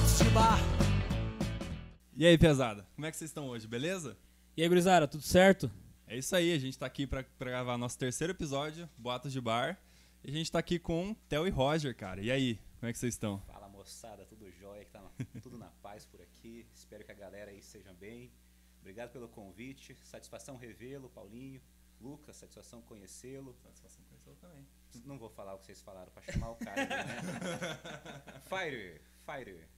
boatos de bar. E aí, pesada? Como é que vocês estão hoje, beleza? E aí, gurizada, tudo certo? É isso aí, a gente tá aqui pra, pra gravar nosso terceiro episódio, Boatos de Bar. E a gente tá aqui com Theo e Roger, cara. E aí, como é que vocês estão? Fala moçada, tudo jóia, que tá na- tudo na paz por aqui. Espero que a galera aí esteja bem. Obrigado pelo convite. Satisfação revê-lo, Paulinho. Lucas, satisfação conhecê-lo. Satisfação conhecê-lo também. Não vou falar o que vocês falaram pra chamar o cara, né? Fire, Fire.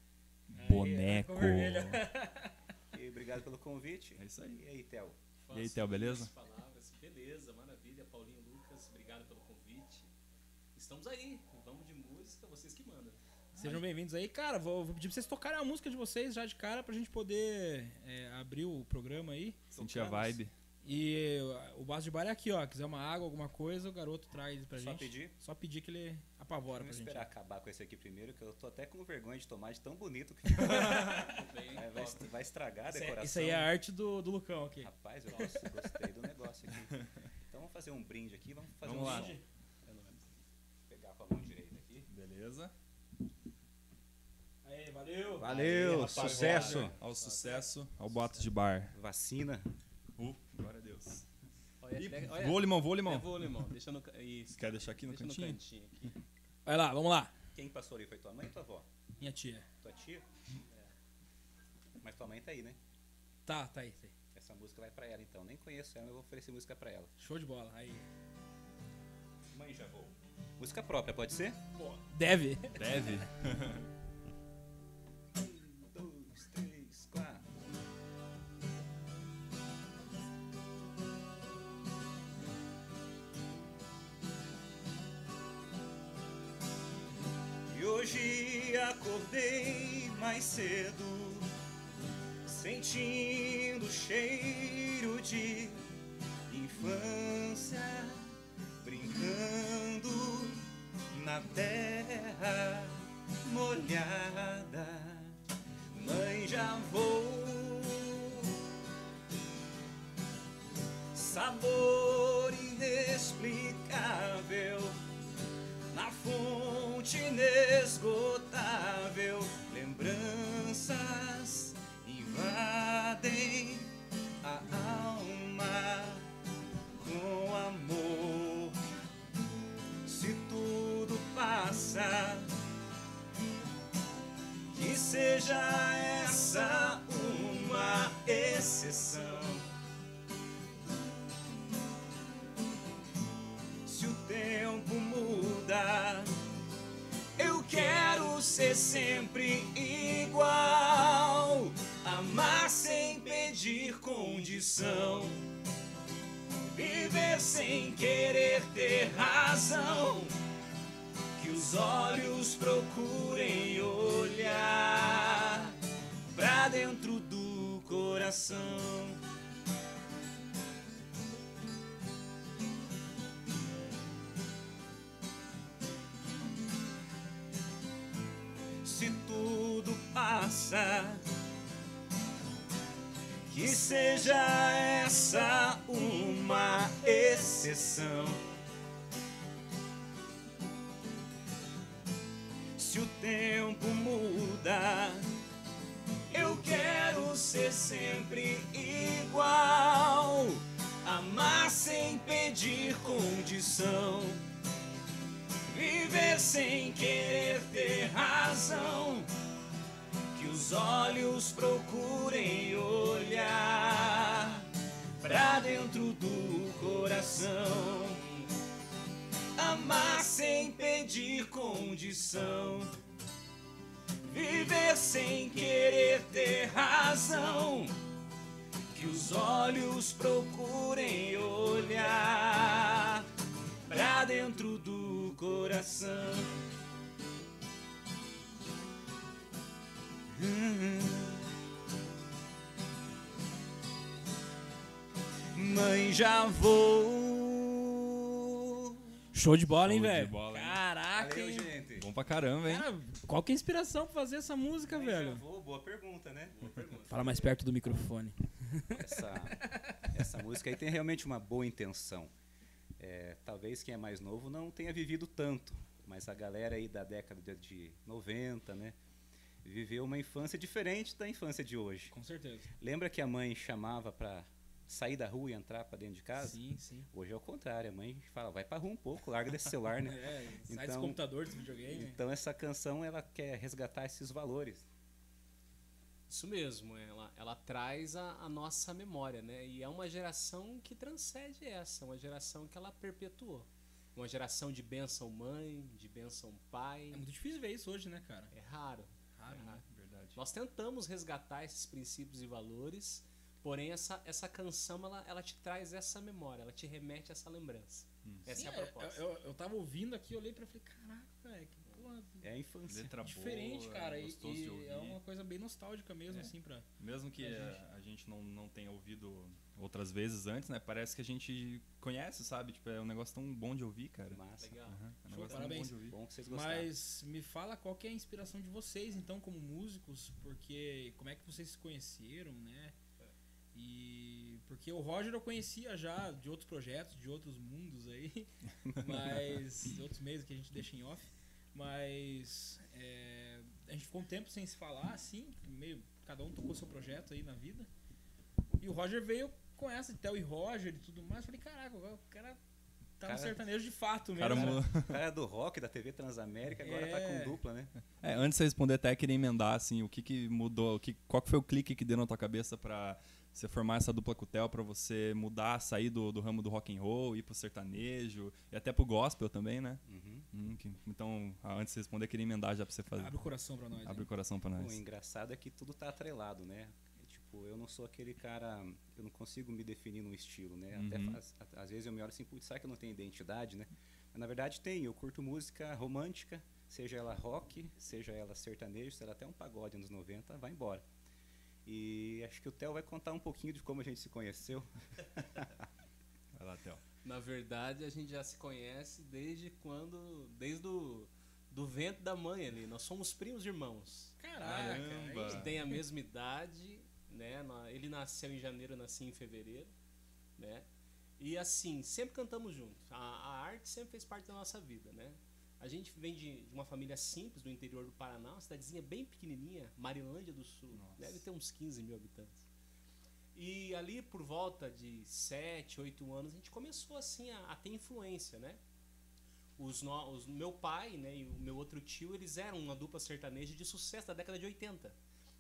Boneco. E obrigado pelo convite. É isso aí. E aí, Theo? E aí, Theo, beleza? Palavras, beleza, maravilha. Paulinho Lucas, obrigado pelo convite. Estamos aí, vamos de música, vocês que mandam. Sejam bem-vindos aí. Cara, vou, vou pedir pra vocês tocarem a música de vocês já de cara pra gente poder é, abrir o programa aí. Sentir a vibe. E o base de bar é aqui, ó. Quiser uma água, alguma coisa, o garoto traz pra Só gente. pedir? Só pedir que ele apavora Vamos pra gente. esperar acabar com esse aqui primeiro, que eu tô até com vergonha de tomar de tão bonito que ficou. Bem, vai, vai, estragar a é- decoração. isso aí é a arte do, do Lucão aqui. Rapaz, eu gosto- gostei do negócio aqui. Então vamos fazer um brinde aqui, vamos fazer Vamos um lá. brinde. Vou pegar com a mão direita aqui. Beleza? Aí, valeu. Valeu, Rapaz, sucesso. Ao sucesso, ao Boatos de Bar. Vacina. Uh, glória a Deus. Olha, pega- olha, Vou, limão, vou, limão. é, vou, limão. Deixa no, isso. Quer deixar aqui no Deixa cantinho? no cantinho aqui. Vai lá, vamos lá. Quem passou ali foi tua mãe ou tua avó? Minha tia. Tua tia? Mas tua mãe tá aí, né? Tá, tá aí, tá aí. Essa música vai pra ela então. Nem conheço ela, mas eu vou oferecer música pra ela. Show de bola. Aí. Mãe já vou. Música própria, pode ser? Deve. Deve. hoje acordei mais cedo, sentindo o cheiro de infância, brincando na terra molhada. Mãe, já vou. Sabor inexplicável na fonte inesgotável. Lembranças invadem a alma com amor. Se tudo passa, que seja essa uma exceção. Ser sempre igual. Amar sem pedir condição. Viver sem querer ter razão. Que os olhos procurem olhar pra dentro do coração. Seja essa uma exceção. Se o tempo muda, eu quero ser sempre igual. Amar sem pedir condição. Viver sem querer ter razão. Que os olhos procurem olhar pra dentro do coração. Amar sem pedir condição, viver sem querer ter razão, que os olhos procurem olhar pra dentro do coração. Mãe, já vou. Show de bola, hein, Show de velho? bola, hein? Caraca, Valeu, hein? gente. Bom pra caramba, hein? Cara, qual que é a inspiração pra fazer essa música, Mãe, já velho? vou. Boa pergunta, né? Boa pergunta. Fala mais perto do microfone. essa, essa música aí tem realmente uma boa intenção. É, talvez quem é mais novo não tenha vivido tanto, mas a galera aí da década de, de 90, né? viveu uma infância diferente da infância de hoje. Com certeza. Lembra que a mãe chamava para sair da rua e entrar para dentro de casa? Sim, sim. Hoje é o contrário, a mãe fala, vai pra rua um pouco, larga desse celular, né? É, sai desse Então- computador, desse videogame. Então essa canção ela quer resgatar esses valores. Isso mesmo, ela, ela traz a, a nossa memória, né? E é uma geração que transcende essa, uma geração que ela perpetuou. Uma geração de bênção mãe, de bênção pai. É muito difícil ver isso hoje, né, cara? É raro. Raro, é né? raro. Verdade. Nós tentamos resgatar esses princípios e valores, porém essa, essa canção ela, ela te traz essa memória, ela te remete a essa lembrança. Essa Sim, é a eu, proposta. eu, eu tava ouvindo aqui, eu olhei pra falei, caraca, velho, que porra É a infância. Letra diferente, boa, cara. E, gostoso de e ouvir. é uma coisa bem nostálgica mesmo, É. assim, pra. Mesmo que pra eh, gente. a gente não, não tenha ouvido outras vezes antes, né? Parece que a gente conhece, sabe? Tipo, é um negócio tão bom de ouvir, cara. Massa. Legal. Aham, É um Show, negócio tão parabéns. bom de ouvir. Bom que vocês gostaram. Mas me fala qual que é a inspiração de vocês, então, como músicos, porque como é que vocês se conheceram, né? E porque o Roger eu conhecia já de outros projetos, de outros mundos aí, mas de outros meios que a gente deixa em off, mas é, a gente ficou um tempo sem se falar, assim, meio cada um tocou seu projeto aí na vida. E o Roger veio com essa de Theo e Roger e tudo mais. Eu falei, caraca, o cara tá no Cara- sertanejo de fato mesmo. Cara, O cara é do rock, da TV Transamérica, agora tá É. com dupla, né? É, antes de você responder, até queria emendar, assim, o que que mudou, o que, qual que foi o clique que deu na tua cabeça pra você formar essa dupla Theo, pra você mudar, sair do, do ramo do rock and roll, ir pro sertanejo, e até pro gospel também, né? Uhum. Hum, que- então, ah, antes de responder, queria emendar já pra você fazer. Abre o coração pra nós. Abre hein? o coração pra nós. O engraçado é que tudo tá atrelado, né? Tipo, eu não sou aquele cara, eu não consigo me definir num estilo, né? Até Uhum. faz- a- às vezes eu me olho assim, putz, será que eu não tenho identidade, né? Mas na verdade tem, eu curto música romântica, seja ela rock, seja ela sertanejo, seja ela até um pagode anos 90, vai embora. E acho que o Theo vai contar um pouquinho de como a gente se conheceu. Vai lá, Theo. Na verdade, a gente já se conhece desde quando. Desde o do vento da mãe ali. Nós somos primos irmãos. Caraca, Caramba. aí- que tem a mesma idade, né? Ele nasceu em janeiro, eu nasci em fevereiro, né? E assim, sempre cantamos juntos. A, a arte sempre fez parte da nossa vida, né? A gente vem de, de uma família simples do interior do Paraná, uma cidadezinha bem pequenininha, Marilândia do Sul. Nossa. Deve ter uns 15 mil habitantes. E ali por volta de 7, 8 anos, a gente começou assim a, a ter influência, né? Os, no, os meu pai né, e o meu outro tio, eles eram uma dupla sertaneja de sucesso da década de 80.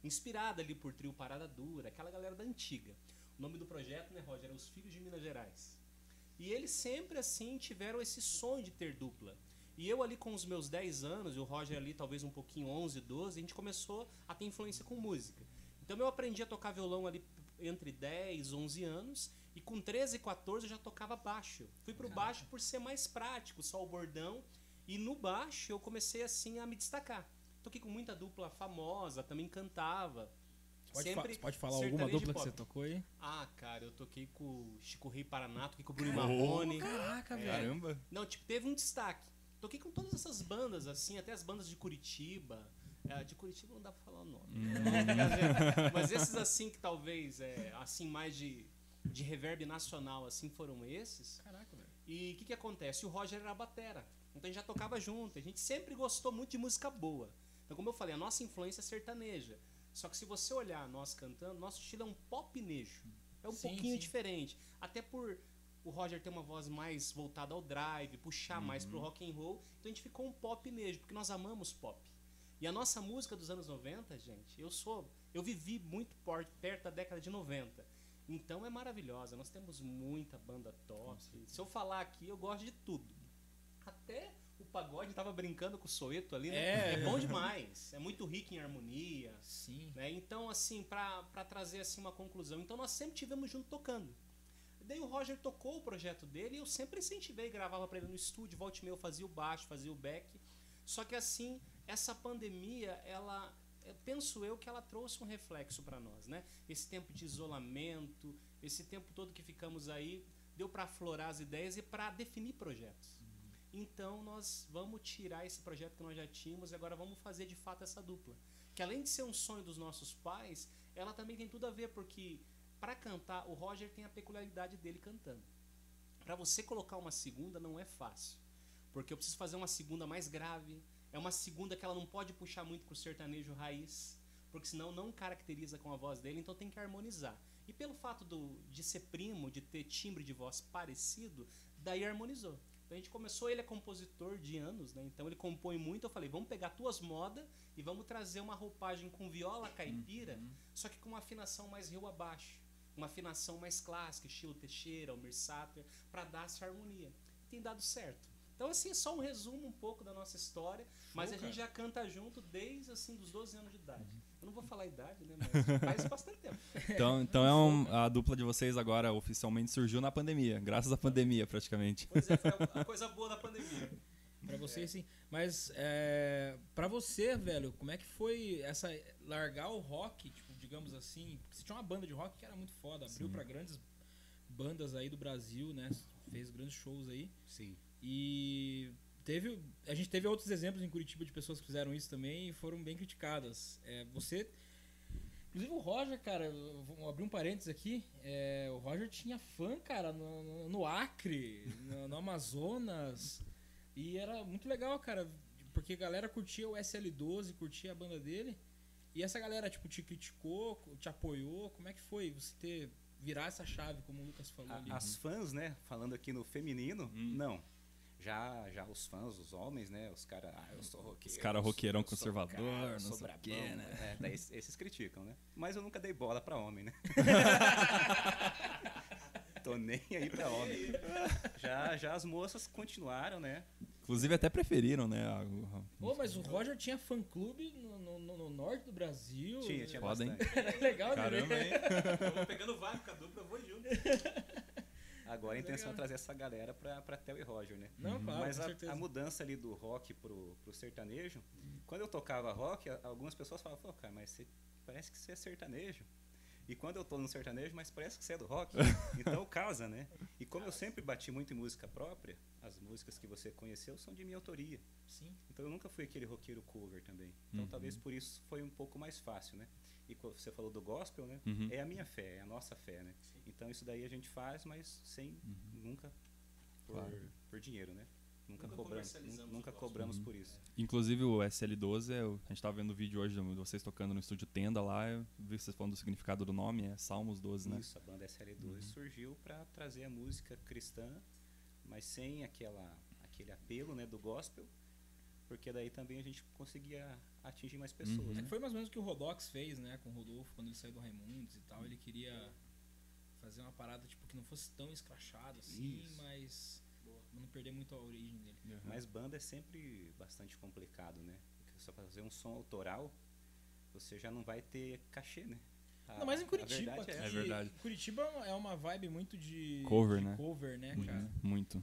Inspirada ali por trio Parada Dura, aquela galera da antiga. O nome do projeto, né, Roger, era Os Filhos de Minas Gerais. E eles sempre assim tiveram esse sonho de ter dupla. E eu ali com os meus 10 anos, e o Roger ali talvez um pouquinho 11, 12, a gente começou a ter influência com música. Então eu aprendi a tocar violão ali entre 10, 11 anos, e com 13, 14 eu já tocava baixo. Fui pro baixo por ser mais prático, só o bordão, e no baixo eu comecei assim a me destacar. Toquei com muita dupla famosa, também cantava. Pode, sempre fa- pode falar alguma dupla que você tocou aí? Ah, cara, eu toquei com o Chico Rei Paraná, toquei com o Bruno Marrone. Caraca, velho. Caramba. Não, tipo, teve um destaque. Toquei com todas essas bandas, assim, até as bandas de Curitiba. É, de Curitiba não dá pra falar o nome. né? Mas esses, assim, que talvez, é, assim, mais de, de reverb nacional, assim, foram esses. Caraca, velho. E o que, que acontece? O Roger era batera. Então a gente já tocava junto. A gente sempre gostou muito de música boa. Então, como eu falei, a nossa influência é sertaneja. Só que se você olhar nós cantando, nosso estilo é um popnejo. É um Sim, pouquinho sim. diferente. Até por o Roger ter uma voz mais voltada ao drive, puxar mais pro rock and roll. Então a gente ficou um popnejo, porque nós amamos pop. E a nossa música dos anos 90, gente, eu sou. Eu vivi muito por- perto da década de 90. Então é maravilhosa. Nós temos muita banda top. Se eu falar aqui, eu gosto de tudo. Até o pagode tava brincando com o Soeto ali, né? É. É, bom demais. É muito rico em harmonia. Sim. Né? Então, assim, pra trazer assim, uma conclusão. Então nós sempre tivemos junto tocando. Daí o Roger tocou o projeto dele e eu sempre incentivei, gravava pra ele no estúdio, volta e meia eu fazia o baixo, fazia o back. Só que assim, essa pandemia, ela eu penso eu que ela trouxe um reflexo para nós, né? Esse tempo de isolamento, esse tempo todo que ficamos aí, deu para aflorar as ideias e para definir projetos. Então nós vamos tirar esse projeto que nós já tínhamos e agora vamos fazer de fato essa dupla. Que além de ser um sonho dos nossos pais, ela também tem tudo a ver porque para cantar o Roger tem a peculiaridade dele cantando. Para você colocar uma segunda não é fácil, porque eu preciso fazer uma segunda mais grave, É uma segunda que ela não pode puxar muito pro sertanejo raiz, porque senão não caracteriza com a voz dele, então tem que harmonizar. E pelo fato do, de ser primo, de ter timbre de voz parecido, daí harmonizou. Então a gente começou, ele é compositor de anos, né? Então ele compõe muito. Eu falei, vamos pegar tuas modas e vamos trazer uma roupagem com viola caipira, só que com uma afinação mais rio abaixo. Uma afinação mais clássica, estilo Teixeira, Almir Sater, para dar essa harmonia. Tem dado certo. Então, assim, é só um resumo um pouco da nossa história, mas a gente já canta junto desde, assim, dos 12 anos de idade. Eu não vou falar a idade, né, mas faz bastante tempo. Então, então é um, a dupla de vocês agora oficialmente surgiu na pandemia, graças à pandemia praticamente. Pois é, foi a- a coisa boa da pandemia. Pra você, sim. Mas, é, pra você, velho, como é que foi essa largar o rock, tipo, digamos assim? Você tinha uma banda de rock que era muito foda, abriu pra grandes bandas aí do Brasil, né? Fez grandes shows aí. Sim. E teve, a gente teve outros exemplos em Curitiba de pessoas que fizeram isso também e foram bem criticadas. É, você. Inclusive o Roger, cara, vou abrir um parênteses aqui. é, o Roger tinha fã, cara, no, no- no Acre, no, no Amazonas. E era muito legal, cara, porque a galera curtia o SL12, curtia a banda dele. E essa galera, tipo, te criticou, te apoiou. Como é que foi você ter virar essa chave, como o Lucas falou A- ali? as fãs, né, falando aqui no feminino, Hum. não. Já, já os fãs, os homens, né, os caras, ah, eu sou roqueiro. Os cara eu sou- roqueirão conservador, cara, não sou brabão, quê, né? É, daí es- esses criticam, né? Mas eu nunca dei bola pra homem, né? Tô nem aí pra homem. Já, já as moças continuaram, né? Inclusive até preferiram, né? a- o- Ô, mas o Roger tinha fã-clube no, no- no- no norte do Brasil. Tinha, tinha Foda, hein? bastante. Era legal, né? Caramba, hein? Eu vou pegando vaga com a dupla, eu vou junto. Agora a intenção é Legal. trazer essa galera pra, pra Theo e Roger, né? Não, claro, Mas com a, certeza. a mudança ali do rock pro, pro sertanejo, quando eu tocava rock, algumas pessoas falavam, pô, cara, mas você, parece que você é sertanejo. E quando eu tô no sertanejo, mas parece que você é do rock. então casa, né? E como eu sempre bati muito em música própria, as músicas que você conheceu são de minha autoria. Sim. Então eu nunca fui aquele roqueiro cover também. Então Uhum. talvez por isso foi um pouco mais fácil, né? E quando você falou do gospel, né? Uhum. É a minha fé, é a nossa fé, né? Então isso daí a gente faz, mas sem nunca por, Claro. por dinheiro, né? Nunca, Nunca cobramos, nunca cobramos Uhum. por isso. Inclusive o SL12, é a gente tava vendo o vídeo hoje de vocês tocando no estúdio Tenda lá, eu vi vocês falando do significado do nome, é Salmos 12, né? Isso, a banda SL12 Uhum. surgiu para trazer a música cristã, mas sem aquela aquele apelo, né, do gospel, porque daí também a gente conseguia atingir mais pessoas, Uhum. É né? que foi mais ou menos o que o Rodox fez, né, com o Rodolfo, quando ele saiu do Raimundos e tal. Ele queria fazer uma parada, tipo, que não fosse tão escrachado assim, Isso. mas não perder muito a origem dele. Mas banda é sempre bastante complicado, né? Porque só pra fazer um som autoral, você já não vai ter cachê, né? A- não, mas em a Curitiba, verdade é É verdade. Curitiba é uma vibe muito de Cover, de né? cover, né, Uhum, cara? Muito.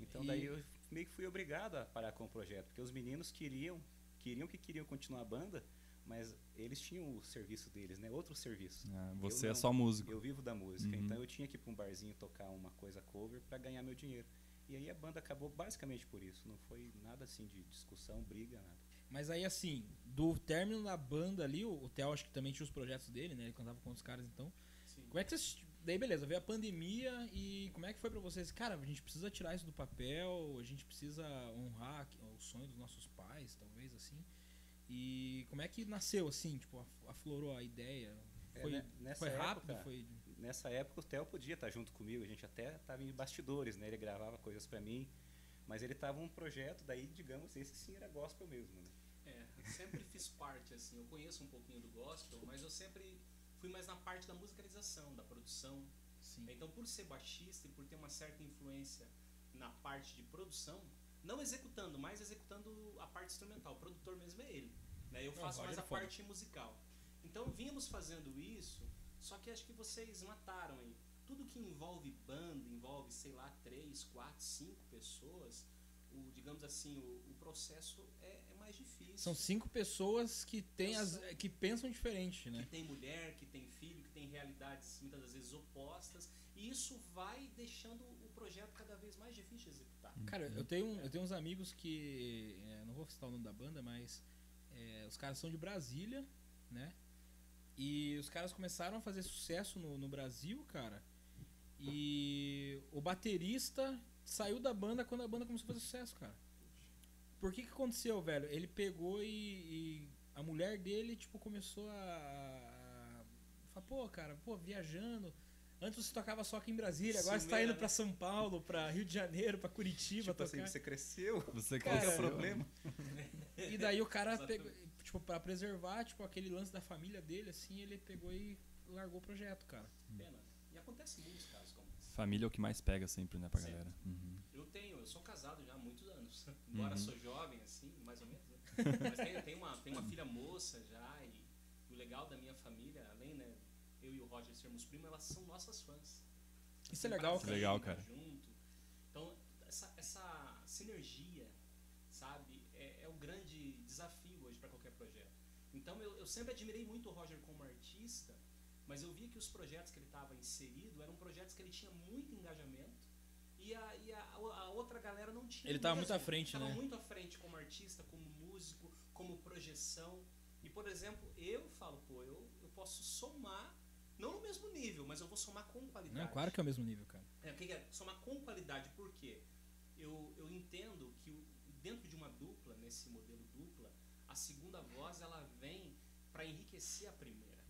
Então E- daí eu meio que fui obrigado a parar com o projeto, porque os meninos queriam, queriam que queriam continuar a banda, mas eles tinham o serviço deles, né? Outro serviço. É, você é não. só músico. Eu vivo da música, Uhum. então eu tinha que ir pra um barzinho tocar uma coisa cover para ganhar meu dinheiro. E aí a banda acabou basicamente por isso, não foi nada assim de discussão, briga, nada. Mas aí, assim, do término da banda ali, o, Theo acho que também tinha os projetos dele, né? Ele cantava com os caras, então. Sim. Como é que vocês. Daí, beleza, veio a pandemia e como é que foi pra vocês? Cara, a gente precisa tirar isso do papel, a gente precisa honrar o sonho dos nossos pais, talvez, assim. E como é que nasceu, assim, tipo, af- aflorou a ideia? É, Foi, né, nessa foi rápido? época- Foi. Nessa época o Theo podia estar junto comigo, a gente até estava em bastidores, né? Ele gravava coisas para mim, mas ele tava um projeto, daí digamos, esse sim era gospel mesmo, né? É, sempre fiz parte, assim, eu conheço um pouquinho do gospel, mas eu sempre fui mais na parte da musicalização, da produção. Sim. Então, por ser baixista e por ter uma certa influência na parte de produção, não executando, mas executando a parte instrumental. O produtor mesmo é ele. Né? Eu Não, faço o mais a parte musical. Então, vínhamos fazendo isso, só que acho que vocês mataram aí. Tudo que envolve banda, envolve, sei lá, três, quatro, cinco pessoas, o, digamos assim, o, o processo é, é mais difícil. São cinco pessoas que, têm as, Pensam- que pensam diferente, que né? tem mulher, que tem filho, que tem realidades muitas das vezes opostas, e isso vai deixando o projeto cada vez mais difícil de executar. Cara, eu tenho, eu tenho uns amigos que. é, não vou citar o nome da banda, mas. é, os caras são de Brasília, né? E os caras começaram a fazer sucesso no, no Brasil, cara. E o baterista saiu da banda quando a banda começou a fazer sucesso, cara. Por que que aconteceu, velho? Ele pegou e, e a mulher dele, tipo, começou a, a falar, pô, cara, pô, viajando. Antes você tocava só aqui em Brasília, agora você tá indo né? pra São Paulo, pra Rio de Janeiro, pra Curitiba Tipo assim, tocar. você cresceu, Você Cara, qual que é o cresceu. problema? E daí o cara pegou, tipo, pra preservar, tipo, aquele lance da família dele, assim, ele pegou e largou o projeto, cara. Pena. né? E acontece muitos casos como esse. Família é o que mais pega sempre, né, pra Sempre. galera. Uhum. Eu tenho, eu sou casado já há muitos anos. Embora Uhum. sou jovem, assim, mais ou menos, né? Mas tenho, tenho uma, tenho uma filha moça já e, o legal da minha família, além, né, eu e o Roger sermos primos, elas são nossas fãs. Isso é legal, cara. Legal, em estar cara. Junto. Então, essa, essa sinergia, sabe, é, o grande desafio hoje para qualquer projeto. Então, eu, eu sempre admirei muito o Roger como artista, mas eu via que os projetos que ele estava inserido eram projetos que ele tinha muito engajamento e a, e a, a outra galera não tinha. Ele tava mesmo. muito à frente, Tava né? muito à frente como artista, como músico, como projeção. E, por exemplo, eu falo, pô, eu, eu posso somar, não no mesmo nível, mas eu vou somar com qualidade. Não, claro que é o mesmo nível, cara. É, o que que é? Somar com qualidade, por quê? Eu, eu entendo que o- dentro de uma dupla, nesse modelo dupla, a segunda voz ela vem para enriquecer a primeira,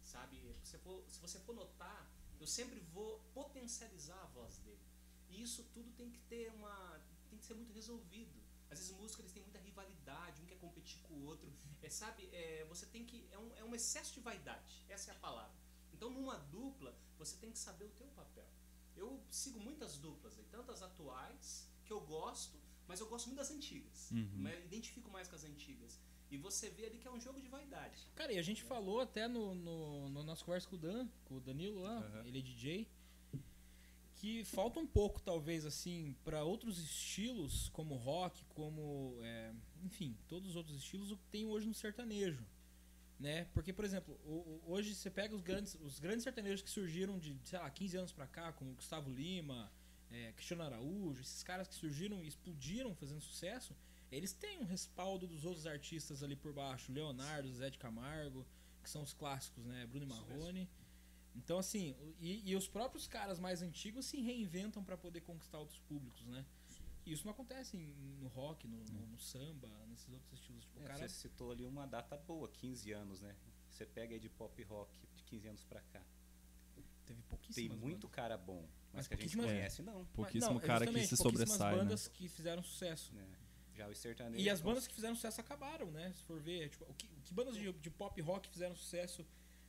sabe? Se você, for, se você for notar, eu sempre vou potencializar a voz dele. E isso tudo tem que ter uma, tem que ser muito resolvido. Às vezes músicos eles têm muita rivalidade, um quer competir com o outro, é, sabe? É, você tem que é um, é um excesso de vaidade, essa é a palavra. Então numa dupla você tem que saber o teu papel. Eu sigo muitas duplas tantas atuais que eu gosto, mas eu gosto muito das antigas. Uhum. Mas identifico mais com as antigas. E você vê ali que é um jogo de vaidade. Cara, e a gente falou até no, no, no nosso conversa com o Dan, com o Danilo lá, Aham. ele é DJ, que falta um pouco, talvez, assim, pra outros estilos, como rock, como, é, enfim, todos os outros estilos, o que tem hoje no sertanejo. Né? Porque, por exemplo, o- o- hoje você pega os grandes, os grandes sertanejos que surgiram de, sei lá, 15 anos pra cá, como Gustavo Lima, é, Cristiano Araújo, esses caras que surgiram e explodiram fazendo sucesso, eles têm um respaldo dos outros artistas ali por baixo, Leonardo, Zé de Camargo, que são os clássicos, né? Bruno e Marrone. Então, assim, e, e os próprios caras mais antigos se reinventam pra poder conquistar outros públicos, né? E isso não acontece no rock, no, no- no samba, nesses outros estilos. Tipo, É, cara Você citou ali uma data boa, 15 anos, né? Você pega aí de pop rock de 15 anos pra cá. teve Tem pouquíssimas muito bandas. cara bom, mas, que a gente pouquíssimas- conhece não. Pouquíssimo não, cara que se pouquíssimas sobressai, né? bandas que fizeram sucesso. Né? Já os sertanejos. E as bandas que fizeram sucesso acabaram, né? Se for ver, tipo, o que, que bandas de, de pop rock fizeram sucesso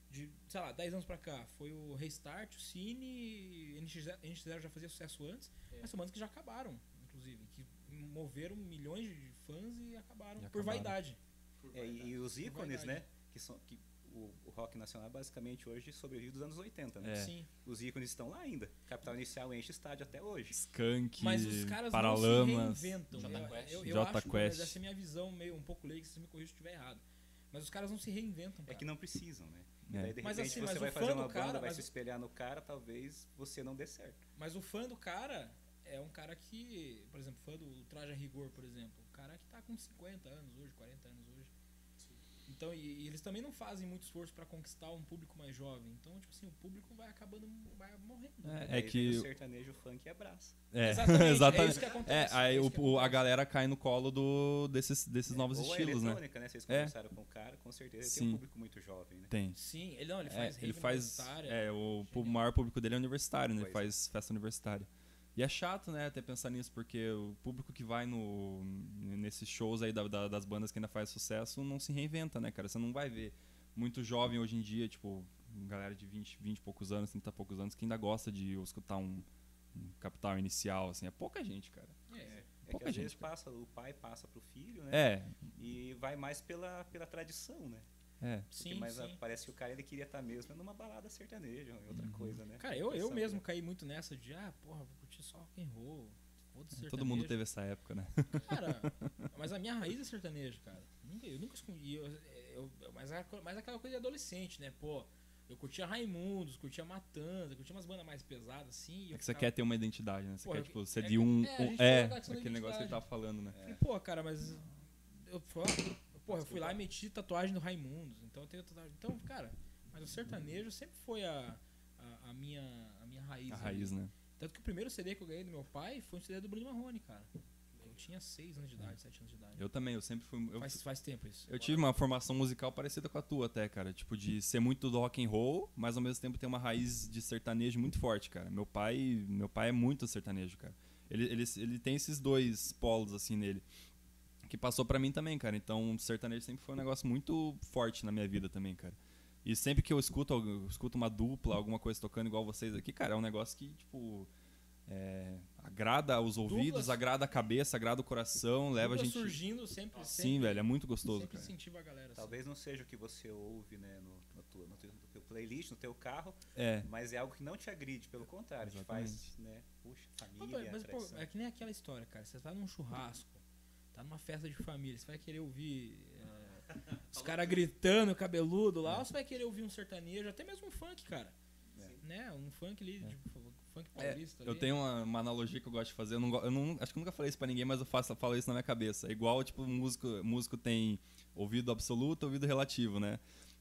de, sei lá, 10 anos pra cá? Foi o Restart, o Cine, NX0 NX0 já fazia sucesso antes, É. mas são bandas que já acabaram, inclusive, que moveram milhões de fãs e acabaram, E por acabaram. vaidade. Por É, e, os Por ícones, vaidade. né? Que são, que o, o rock nacional basicamente hoje sobrevive dos anos 80, né? É. Sim. Os ícones estão lá ainda. Capital Inicial enche estádio até hoje. Skunk, Mas os caras Paralamas. não se reinventam. Jota Eu, Quest. eu, eu acho, Quest. essa é a minha visão meio um pouco leiga, se você me corrija se estiver errado. Mas os caras não se reinventam, É cara. que não precisam, né? É. Daí, de Mas repente, assim, você mas vai fazer do uma cara, banda, vai se espelhar no cara, talvez você não dê certo. Mas o fã do cara é um cara que, por exemplo, fã do Traje a Rigor, por exemplo. O cara que tá com 50 anos hoje, 40 anos hoje. Então, e, e eles também não fazem muito esforço pra conquistar um público mais jovem. Então, tipo assim, o público vai acabando, vai morrendo. É, Daí vem que- O sertanejo funk abraça. É, Exatamente, é exatamente. isso que É, acontece. aí é o, isso que o- a acontece. galera cai no colo do, desses, desses novos Ou estilos, a né? né? Vocês É. conversaram com o cara, com certeza tem Sim. um público muito jovem, né? Tem. Sim, ele não, ele É, faz ele rave faz. É, o Genial. maior público dele é universitário, né? Ele faz festa universitária. E é chato, né, até pensar nisso, porque o público que vai no, nesses shows aí da- da- das bandas que ainda faz sucesso não se reinventa, né, cara? Você não vai ver muito jovem hoje em dia, tipo, galera de 20, 20 e poucos anos, 30 e poucos anos, que ainda gosta de escutar um, um capital inicial, assim. É pouca gente, cara. É, É que Pouca às gente, vezes passa, o pai passa pro filho, né? É, E vai mais pela, pela tradição, né? É. Porque, sim, mas ah, sim. parece que o cara ele queria estar mesmo numa balada sertaneja, em outra Uhum. coisa, né? Cara, eu, eu mesmo caí muito nessa de, ah, porra, vou curtir só rock and roll. foda-se Todo mundo teve essa época, né? Cara, mas a minha raiz é sertanejo, cara. Nunca- Eu nunca escondi. Eu, eu, eu- mas, é, mas é aquela coisa de adolescente, né? Pô, eu curtia Raimundos, curtia Matanza, curtia umas bandas mais pesadas assim. É que você ficava- quer ter uma identidade, né? Você Porra, quer, tipo, ser é de um. é, a um- É, aquele negócio que ele tava falando, né? Falei, pô, cara, mas. Eu, fui- porra, eu fui lá e meti tatuagem do Raimundos. Então eu tenho tatuagem. Então, cara, mas o sertanejo sempre foi a, a, a minha, a minha raiz. A ali. raiz, né? Tanto que o primeiro CD que eu ganhei do meu pai foi um CD do Bruno Marrone, cara. tinha 6 anos de idade, 7 anos de idade. Eu também, eu sempre fui. Eu, Faz, faz tempo isso. eu tive uma formação musical parecida com a tua, até, cara. Tipo, de ser muito do rock and roll, mas ao mesmo tempo ter uma raiz de sertanejo muito forte, cara. Meu pai, meu pai é muito sertanejo, cara. Ele, ele, ele tem esses dois polos, assim, nele. Que passou pra mim também, cara. Então, sertanejo sempre foi um negócio muito forte na minha vida também, cara. E sempre que eu escuto, eu escuto uma dupla, alguma coisa tocando igual vocês aqui, cara, é um negócio que, tipo, é, agrada os ouvidos, Duplas- agrada a cabeça, agrada o coração, leva a gente. surgindo sempre, Sim, sempre, velho, é muito gostoso, sempre cara. incentiva a galera. assim. Talvez não seja o que você ouve né, no, no, tua- no teu, no teu playlist, no teu carro, É. mas é algo que não te agride, pelo contrário, te faz, né, puxa, Pô, família, mas, pô, tradição. é que nem aquela história, cara. Você tá num churrasco, tá numa festa de família, você vai querer ouvir é, os caras gritando, cabeludo lá, ou você vai querer ouvir um sertanejo, até mesmo um funk, cara. Né? Um funk ali, tipo, funk É, paulista. eu ali. tenho uma, uma analogia que eu gosto de fazer. Eu, não, eu não- acho que eu nunca falei isso pra ninguém, mas eu faço, falo isso na minha cabeça. É igual, tipo, músico, músico tem ouvido absoluto ouvido relativo, né?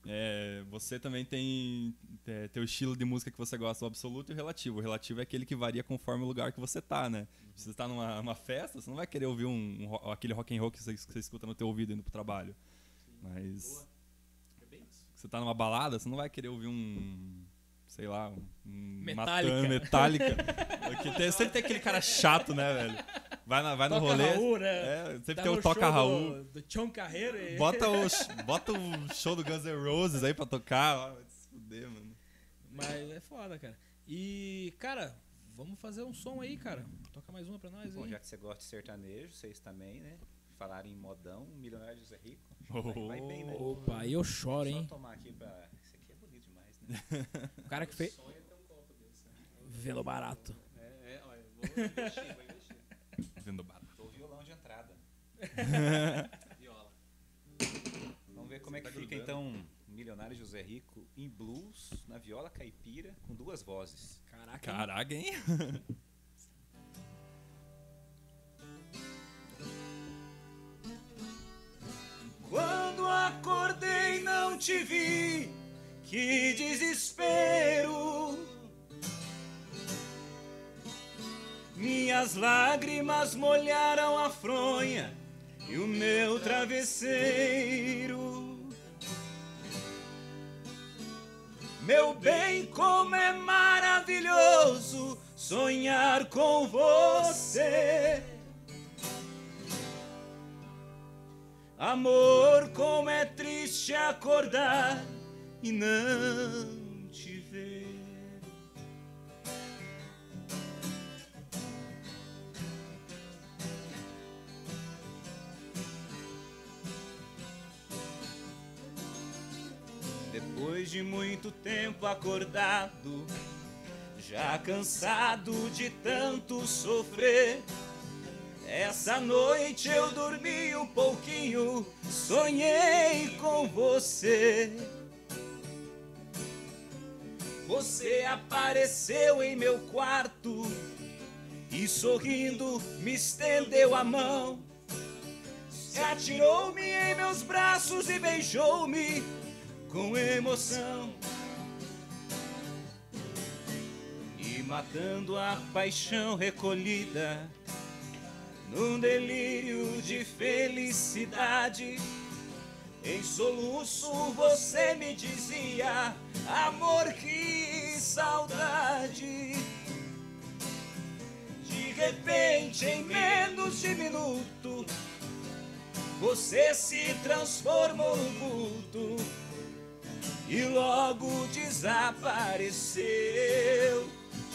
É, você também tem é, teu estilo de música que você gosta, o absoluto e o relativo. O relativo é aquele que varia conforme o lugar que você tá, né? Se você tá numa uma festa, você não vai querer ouvir um, um aquele rock and roll que você, que você escuta no teu ouvido indo pro trabalho. Mas É bem isso. você tá numa balada, você não vai querer ouvir um. Sei lá, um. Metallica. Matan- Metallica. Porque tem- sempre tem aquele cara chato, né, velho? Vai, na, vai no Toca rolê. Raul, né? É, sempre Tá tem o no Toca show Raul. Do, do Chon Carreiro e... Bota o, bota o show do Guns N' Roses aí pra tocar. Vai se fuder, mano. Mas é foda, cara. E, cara, vamos fazer um som aí, cara. Toca mais uma pra nós Bom, aí. já que você gosta de sertanejo, vocês também, né, falaram em modão, Milionário José Rico, que vai, vai bem, né? Opa, aí eu choro, Só hein? tomar aqui pra... Esse aqui é bonito demais, né? O cara que fez... Sonha ter um copo desse. né? Vendo barato. É, é, olha, vou investir, vou investir. Vendo barato. Tô violão de entrada. Viola. Vamos ver como é que Tá fica grudando. então Milionário José Rico em blues, na viola caipira, com duas vozes. Caraca. Caraca, hein? Quando acordei não te vi, que desespero. Minhas lágrimas molharam a fronha e o meu travesseiro. Meu bem, como é maravilhoso sonhar com você. Amor, como é triste acordar e não te ver. Depois de muito tempo acordado, já cansado de tanto sofrer. Essa noite eu dormi um pouquinho, sonhei com você. Você apareceu em meu quarto e sorrindo me estendeu a mão. Atirou-me em meus braços e beijou-me com emoção. E matando a paixão recolhida num delírio de felicidade. Em soluço você me dizia: Amor, que saudade. De repente, em menos de minuto, você se transformou num vulto e logo desapareceu.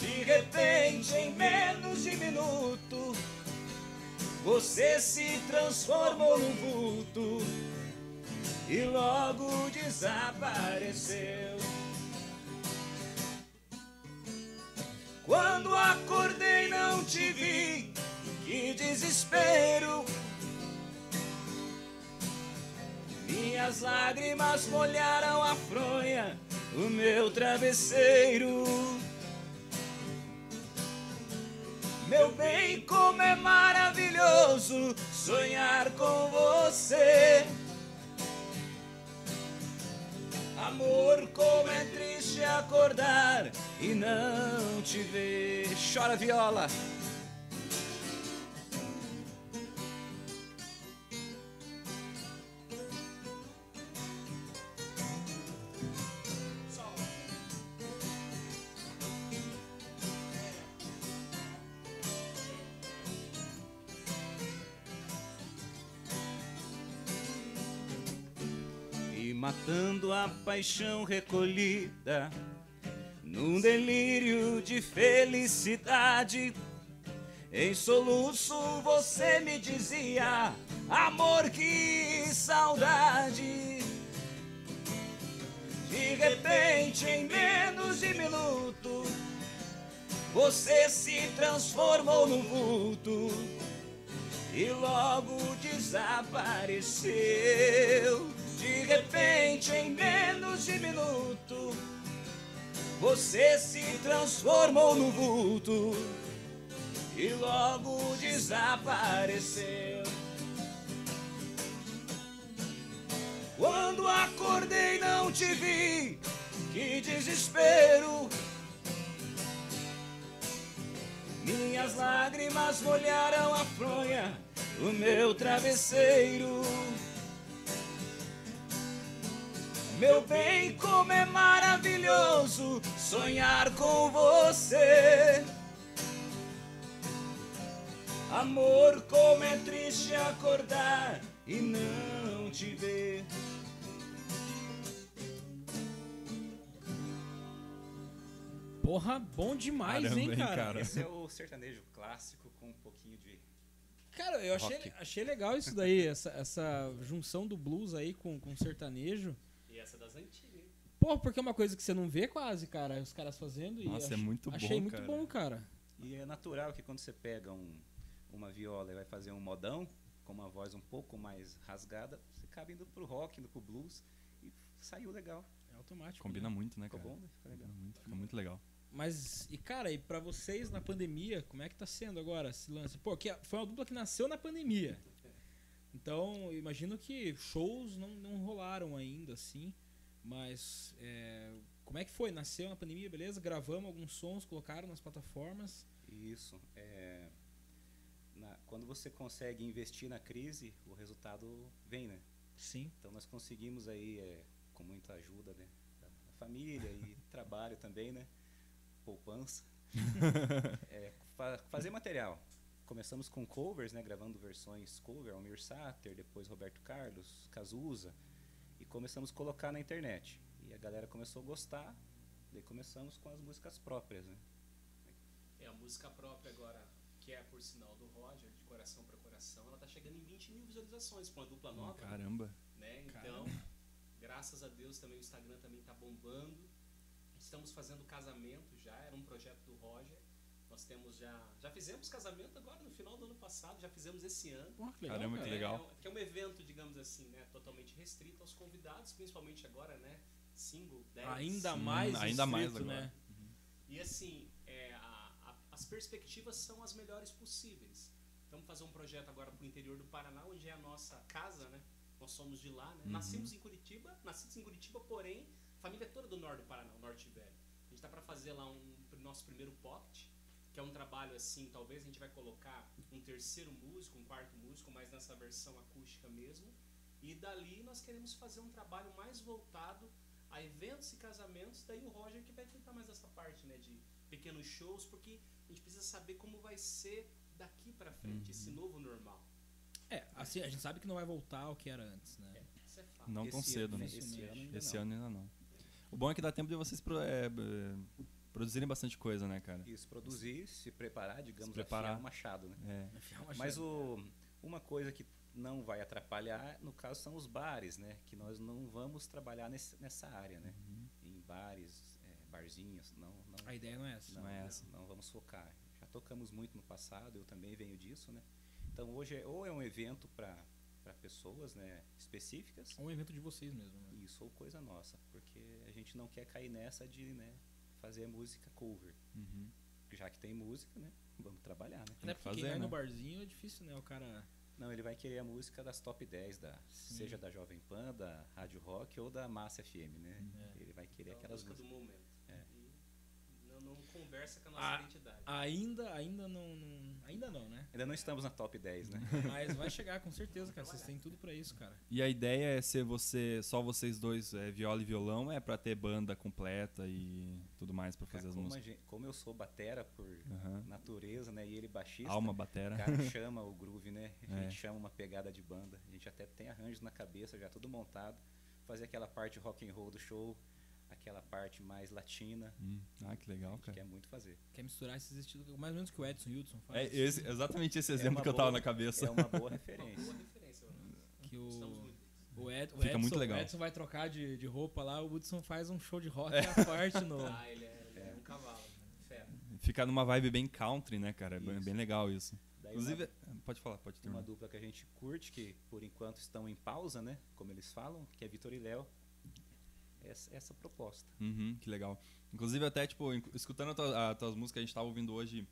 De repente, em menos de minuto, você se transformou num vulto e logo desapareceu. Quando acordei não te vi, que desespero. Minhas lágrimas molharam a fronha, o meu travesseiro. Meu bem, como é maravilhoso sonhar com você. Amor, como é triste acordar e não te ver. Chora viola. Matando a paixão recolhida num delírio de felicidade. Em soluço você me dizia: Amor, que saudade. De repente, em menos de minuto, você se transformou num vulto e logo desapareceu. De repente, em menos de minuto, você se transformou num vulto e logo desapareceu. Quando acordei, não te vi, que desespero. Minhas lágrimas molharam a fronha do meu travesseiro. Meu bem, como é maravilhoso sonhar com você. Amor, como é triste acordar e não te ver. Porra, bom demais, Caramba, hein, cara? cara? Esse é o sertanejo clássico com um pouquinho de. Cara, eu achei, Rock. achei legal isso daí, essa, essa junção do blues aí com, com sertanejo. Essa é das antigas, hein? Porra, porque é uma coisa que você não vê quase, cara, os caras fazendo. e Nossa, é ach- muito bom, Achei muito cara. bom, cara. E é natural que quando você pega um, uma viola e vai fazer um modão, com uma voz um pouco mais rasgada, você acaba indo pro rock, indo pro blues e saiu legal. É automático. Combina né? muito, né, Ficou cara? bom, né? Ficou legal. Combina muito, fica muito legal. Mas, e cara, e pra vocês na pandemia, como é que tá sendo agora esse lance? Pô, que foi uma dupla que nasceu na pandemia. Então, imagino que shows não, não rolaram ainda, assim. Mas, é, como é que foi? Nasceu na pandemia, beleza? Gravamos alguns sons, colocaram nas plataformas. Isso. é, na- quando você consegue investir na crise, o resultado vem, né? Sim. Então nós conseguimos aí, é, com muita ajuda né, da da família e trabalho também, né? Poupança. é, fa- fazer material. Começamos com covers, né? Gravando versões cover, Almir Sater, depois Roberto Carlos, Cazuza. E começamos a colocar na internet. E a galera começou a gostar. Daí começamos com as músicas próprias, né? É a música própria agora, que é por sinal do Roger, de coração pra coração, ela tá chegando em 20 mil visualizações com a dupla nova. Caramba. né? Então, Caramba. graças a Deus também o Instagram também tá bombando. Estamos fazendo casamento já, era um projeto do Roger. Nós temos já, já fizemos casamento agora no final do ano passado, já fizemos esse ano. Porra, que legal, Caramba, cara. que legal. É, é um- que é um evento, digamos assim, né, totalmente restrito aos convidados, principalmente agora, né, single, 10. Ainda Sim, mais ainda mais agora. né? E assim, é, a- a- as perspectivas são as melhores possíveis. Vamos fazer um projeto agora para o interior do Paraná, onde é a nossa casa, né? Nós somos de lá, né? Uhum. Nascemos em Curitiba, nascidos em Curitiba, porém, família toda do norte do Paraná, o Norte Velho. A gente tá para fazer lá um nosso primeiro pocket, que é um trabalho assim, talvez a gente vai colocar um terceiro músico, um quarto músico, mas nessa versão acústica mesmo. E dali nós queremos fazer um trabalho mais voltado a eventos e casamentos, daí o Roger que vai tentar mais essa parte, né, de pequenos shows, porque a gente precisa saber como vai ser daqui pra frente, esse novo normal. É, assim, a gente sabe que não vai voltar ao que era antes, né? É, isso é fato. Não tão Esse cedo, ano- né? Esse Isso ano mesmo. ainda Esse não. ano ainda não. O bom é que dá tempo de vocês pro- é, é, produzirem bastante coisa, né, cara? Isso, produzir, se preparar, digamos, preparar. afiar o machado, né? É. Afiar uma Mas chave. o, uma coisa que não vai atrapalhar, no caso, são os bares, né? Que nós não vamos trabalhar nesse, nessa área, né? Uhum. Em bares, é, barzinhos, não, não, A ideia não é essa. não, não é não, essa. não vamos focar. Já tocamos muito no passado, eu também venho disso, né? Então hoje é, ou é um evento para pessoas, né, específicas, Ou um evento de vocês mesmo, né? isso ou coisa nossa, porque a gente não quer cair nessa de, né, fazer música cover. Uhum. Já que tem música, né? Vamos trabalhar, né? Até que porque quem fazer, vai no né? barzinho é difícil, né? O cara. Não, ele vai querer a música das top 10, da, Sim. seja da Jovem Pan, da Rádio Rock ou da Massa FM, né? É. Ele vai querer É a aquelas música do músicas. momento. É. Não, conversa com a nossa Ah, identidade. Ainda, ainda não, não- Ainda não, né? Ainda não estamos na top 10, né? Mas vai chegar com certeza, cara. Vocês têm tudo pra isso, cara. E a ideia é ser você, só vocês dois, é, viola e violão, é pra ter banda completa e tudo mais pra fazer as como, a músicas. gente- como eu sou batera por Aham. natureza, né? E ele baixista. Alma O batera. cara chama o groove, né? A É. gente chama uma pegada de banda. A gente até tem arranjos na cabeça já tudo montado. fazer aquela parte rock and roll do show, aquela parte mais latina. Hum, Ah, que legal, cara. quer muito fazer. Quer misturar esses estilos, mais ou menos que o Edson Hudson É faz. esse- exatamente esse É exemplo uma que eu tava na cabeça. É uma boa Uma referência. boa referência, mano. que Estamos o, muito. o, Ed, o Fica Edson, muito legal. o Edson vai trocar de, de roupa lá, o Hudson faz um show de rock à parte no... Ah, ele é, ele é um cavalo. Fera. Fica numa vibe bem country, né, cara? É bem, legal isso. Daí Inclusive, pode falar, pode uma, terminar. uma dupla que a gente curte, que por enquanto estão em pausa, né? Como eles falam, que é Vitor e Léo. Essa, essa proposta. Uhum, que legal. Inclusive, até, tipo, escutando as tuas, as tuas músicas, a gente tava ouvindo hoje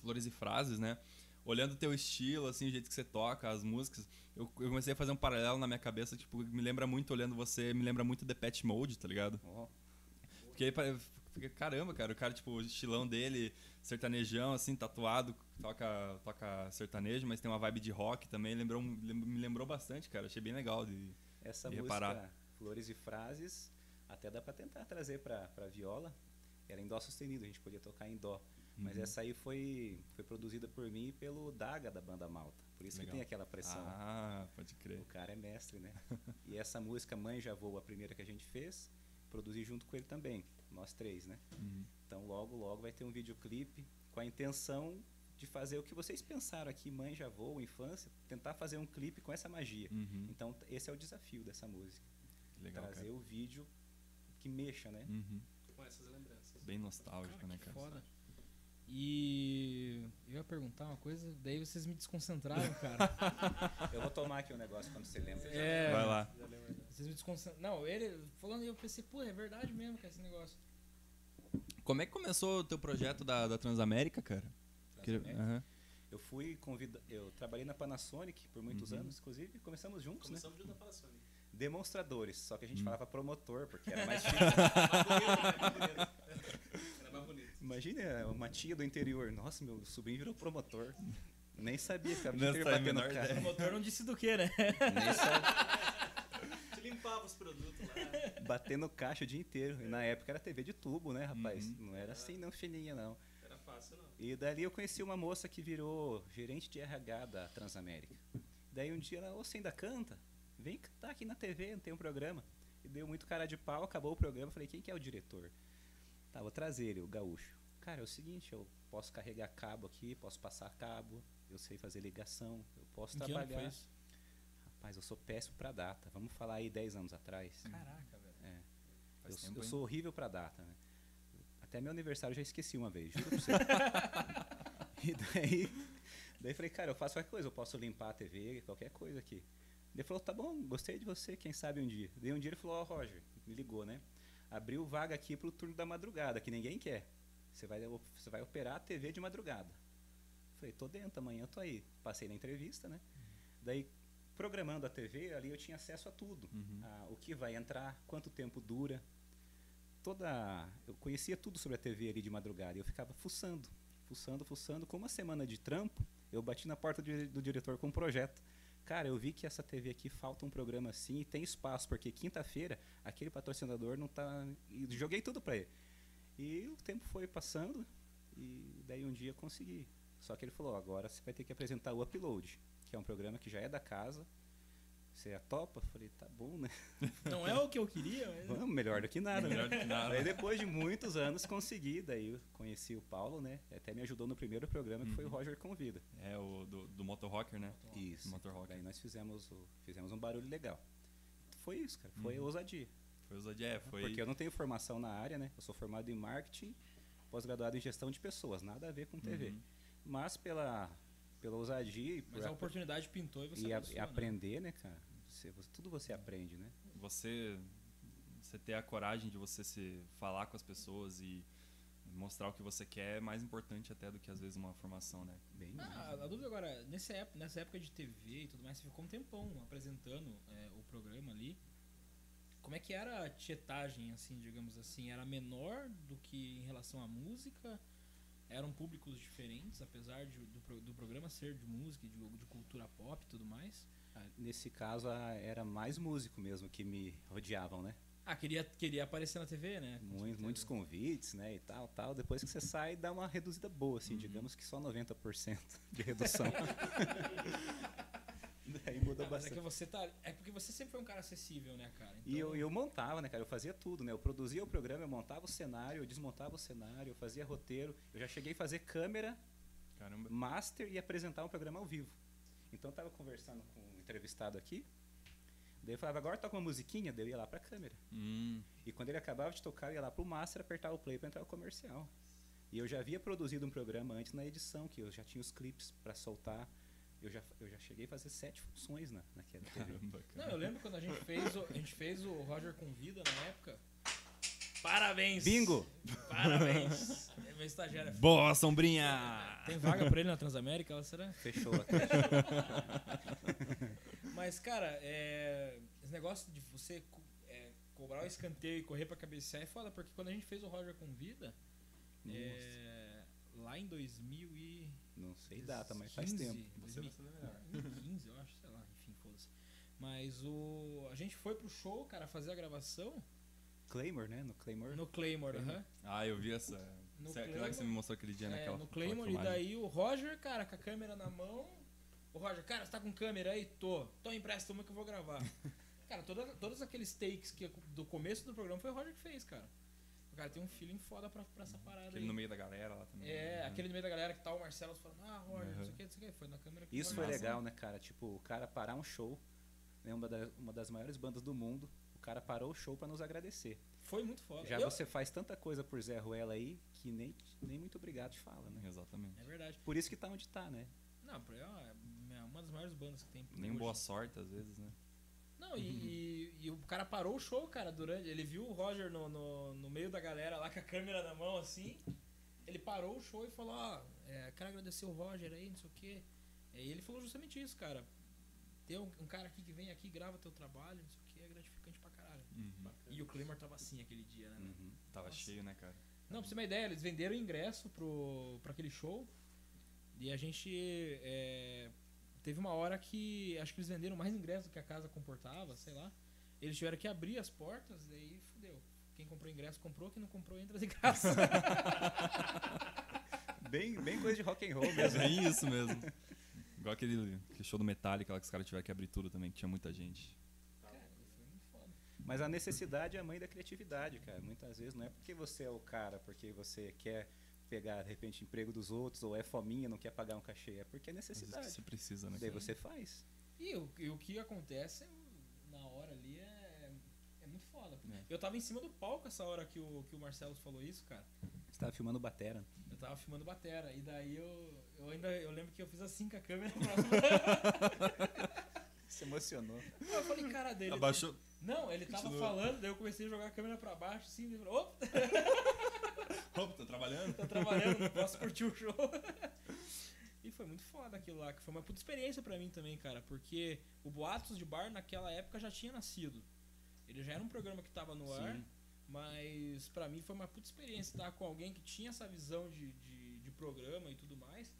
Flores e Frases, né? Olhando o teu estilo, assim, o jeito que você toca, as músicas, eu, eu comecei a fazer um paralelo na minha cabeça, tipo, me lembra muito, olhando você, me lembra muito The Pet Mode, tá ligado? Pare- fica, caramba, cara, o cara, tipo, o estilão dele, sertanejão, assim, tatuado, toca, toca sertanejo, mas tem uma vibe de rock também, lembrou, lem- me lembrou bastante, cara, achei bem legal de... essa E música, reparar. Flores e Frases, até dá pra tentar trazer pra, pra viola. Era em dó sustenido, a gente podia tocar em dó. Mas Uhum. essa aí foi, foi produzida por mim e pelo Daga da banda Malta. Por isso Legal. que tem aquela pressão. Ah, pode crer. O cara é mestre, né? e essa música Mãe Já Voa, a primeira que a gente fez, produzi junto com ele também, nós três, né? Uhum. Então logo, logo vai ter um videoclipe com a intenção de fazer o que vocês pensaram aqui, Mãe Já Voa, Infância, tentar fazer um clipe com essa magia. Uhum. Então esse é o desafio dessa música, Que legal, trazer cara. o vídeo que mexa, né? Uhum. Com essas lembranças. Bem nostálgico, Cara, né, cara? foda. E eu ia perguntar uma coisa, daí vocês me desconcentraram, cara. Eu vou tomar aqui um negócio quando você lembra. É. Vai lá. Vocês me desconcentraram. Não, ele falando e eu pensei, pô, é verdade mesmo que é esse negócio. Como é que começou o teu projeto da, da Transamérica, cara? Transamérica? Aham. Eu fui convidado, eu trabalhei na Panasonic por muitos Uhum. anos, inclusive começamos juntos, né? Começamos junto da Panasonic. Demonstradores, só que a gente Hum. falava promotor, porque era mais chique. Mais bonito, né? Era mais bonito. Imagina uma tia do interior, nossa, meu sobrinho virou promotor. Nem sabia, o Não dia inteiro fazia a batendo menor carro. O motor não disse do que, né? Nem sabia. A gente limpava os produtos lá. Batendo caixa o dia inteiro. E na época era TV de tubo, né, rapaz? Uhum. Não era assim, não fininha, não. Era fácil, não. E dali eu conheci uma moça que virou gerente de RH da Transamérica. Daí um dia ela, ô, você ainda canta? Vem cantar aqui na TV, não tem um programa. E deu muito cara de pau, acabou o programa. Falei, quem que é o diretor? Tá, vou trazer ele, o gaúcho. Cara, é o seguinte, eu posso carregar cabo aqui, posso passar cabo, eu sei fazer ligação, eu posso Em que ano que foi trabalhar. isso? Rapaz, eu sou péssimo pra data. Vamos falar aí 10 anos atrás. Caraca, velho. É. Eu, tempo, eu sou horrível pra data, né? Até meu aniversário eu já esqueci uma vez, juro pra você. e daí, daí falei, cara, eu faço qualquer coisa, eu posso limpar a TV, qualquer coisa aqui. Ele falou, tá bom, gostei de você, quem sabe um dia. Daí um dia ele falou, ó, Roger, me ligou, né? Abriu vaga aqui pro turno da madrugada, que ninguém quer. Você vai, você vai operar a TV de madrugada. Falei, tô dentro, amanhã eu tô aí. Passei na entrevista, né? Daí, programando a TV, ali eu tinha acesso a tudo. Uhum. Ah, o que vai entrar, quanto tempo dura. Toda. Eu conhecia tudo sobre a TV ali de madrugada. E eu ficava fuçando, fuçando, fuçando. Com uma semana de trampo, eu bati na porta do, do diretor com um projeto. Cara, eu vi que essa TV aqui falta um programa assim e tem espaço, porque quinta-feira aquele patrocinador não tá. E joguei tudo pra ele. E o tempo foi passando e daí um dia consegui. Só que ele falou, agora você vai ter que apresentar o Upload, que é um programa que já é da casa. Você a topa? Eu Falei, tá bom, né? Não é o que eu queria, mas... Vamos, melhor do que nada, Melhor do que nada. Aí depois de muitos anos consegui, daí eu conheci o Paulo, né? Até me ajudou no primeiro programa, que foi o Uhum. Roger Convida. É o do, do Motor Rocker, né? Isso. Motor Rocker. Daí nós fizemos, o- fizemos um barulho legal. Foi isso, cara. Foi Uhum. ousadia. Foi o Zodiac, foi... Porque eu não tenho formação na área, né? Eu sou formado em marketing, pós-graduado em gestão de pessoas, nada a ver com TV. Uhum. Mas pela, pela ousadia e, por Mas a oportunidade pintou e você e, a- e né? aprender, né, cara? Você- você- tudo você aprende, né? você você ter a coragem de você se falar com as pessoas e mostrar o que você quer é mais importante até do que às vezes uma formação, né? Bem mais. Ah, a dúvida agora, nessa época, nessa época de TV e tudo mais, você ficou um tempão apresentando é, o programa ali. Como é que era a tietagem, assim, digamos assim? Era menor do que em relação à música? Eram públicos diferentes, apesar de- do, do programa ser de música, de, de cultura pop e tudo mais? Ah, Nesse caso, era mais músico mesmo que me rodeavam, né? Ah, queria, queria aparecer na TV, né? Com Muito- certeza. muitos convites, né, e tal, tal. Depois que você sai, dá uma reduzida boa, assim, Uhum. digamos que só 90% de redução. Aí mudou Ah, mas é que bastante. você tá. É porque você sempre foi um cara acessível, né, cara? E eu, Então- eu montava, né, cara? Eu fazia tudo, né? Eu produzia o programa, eu montava o cenário, eu desmontava o cenário, eu fazia roteiro. Eu já cheguei a fazer câmera, Caramba. master e apresentar um programa ao vivo. Então eu tava conversando com um entrevistado aqui. Daí eu falava, agora toca uma musiquinha, daí eu ia lá pra câmera. Hum, E quando ele acabava de tocar, eu ia lá pro master apertar o play pra entrar o comercial. E eu já havia produzido um programa antes na edição, que eu já tinha os clipes pra soltar. Eu já, eu já cheguei a fazer sete funções na, naquela TV. caramba, Não, cara. eu lembro quando a gente fez o, a gente fez o Roger Convida na época. Parabéns! Bingo! Parabéns! É meu estagiário. Boa, sombrinha! Tem vaga pra ele na Transamérica? Ela será? Fechou. Mas, cara, é, esse negócio de você co- é, cobrar o escanteio e correr pra cabecear é foda, porque quando a gente fez o Roger Convida, é, lá em 2000 e... Não sei data, mas faz 15, tempo. Você vai melhor. 2015, eu acho, sei lá, enfim, foda-se. Mas o. A gente foi pro show, cara, fazer a gravação Claymore, né? No Claymore. no Claymore, Claymore. aham. Ah, eu vi essa. No Cê- aquela que Claymore. você me mostrou aquele dia É, naquela. no Claymore, e daí o Roger, cara, com a câmera na mão. O Roger, cara, você tá com câmera aí? Tô. Então empresta uma que eu vou gravar. cara, toda, todos aqueles takes que do começo do programa foi o Roger que fez, cara. O cara tem um feeling foda pra, pra essa parada Aquele aí. no meio da galera lá também. É, né? aquele no meio da galera que tá o Marcelo falando, ah, Roger, não sei o Uhum. que, não sei o que. Foi na câmera que Isso foi massa. legal, né, cara? Tipo, o cara parar um show, né? Uma, da- uma das maiores bandas do mundo. O cara parou o show pra nos agradecer. Foi muito foda. Já Eu- você faz tanta coisa por Zé Ruela aí que nem, nem muito obrigado te fala, né? Exatamente. É verdade. Por isso que tá onde tá, né? Não, é uma das maiores bandas que tem. Nem hoje. boa sorte, às vezes, né? Não, e, e- e o cara parou o show, cara, durante. Ele viu o Roger no, no, no meio da galera lá com a câmera na mão, assim. Ele parou o show e falou, ó, é, quero agradecer o Roger aí, não sei o quê. E ele falou justamente isso, cara. Ter um, um cara aqui que vem aqui, grava teu trabalho, não sei o que, é gratificante pra caralho. Uhum. E o Claymore tava assim aquele dia, né? Uhum. Tava Nossa. cheio, né, cara? Não, pra você ter uma ideia, eles venderam ingresso pro, pra aquele show. E a gente. é, teve uma hora que. Acho que eles venderam mais ingresso do que a casa comportava, sei lá. Eles tiveram que abrir as portas, daí fudeu. Quem comprou ingresso comprou, quem não comprou entra de graça. Bem, bem coisa de rock and roll É mesmo. bem isso mesmo. Igual aquele, aquele show do Metallica lá que os caras tiveram que abrir tudo também, que tinha muita gente. Mas a necessidade é a mãe da criatividade, cara. Muitas vezes não é porque você é o cara, porque você quer pegar, de repente, emprego dos outros, ou é fominha, não quer pagar um cachê. É porque é necessidade. você precisa, né? Daí você faz. E o, e o que acontece na hora ali é, é muito foda. É. Eu tava em cima do palco essa hora que o, que o Marcelo falou isso, cara. Você tava filmando batera. Eu tava filmando batera. E daí eu, eu ainda eu lembro que eu fiz assim com a câmera. Se emocionou. eu falei, cara dele. Abaixou. Não, ele tava Continua. falando, daí eu comecei a jogar a câmera pra baixo, assim, ele falou, opa, Opa, tô trabalhando? tô trabalhando, não posso curtir o show. E foi muito foda aquilo lá, que foi uma puta experiência pra mim também, cara, porque o Boatos de Bar naquela época já tinha nascido. Ele já era um programa que tava no ar, Sim. mas pra mim foi uma puta experiência estar com alguém que tinha essa visão de, de, de programa e tudo mais.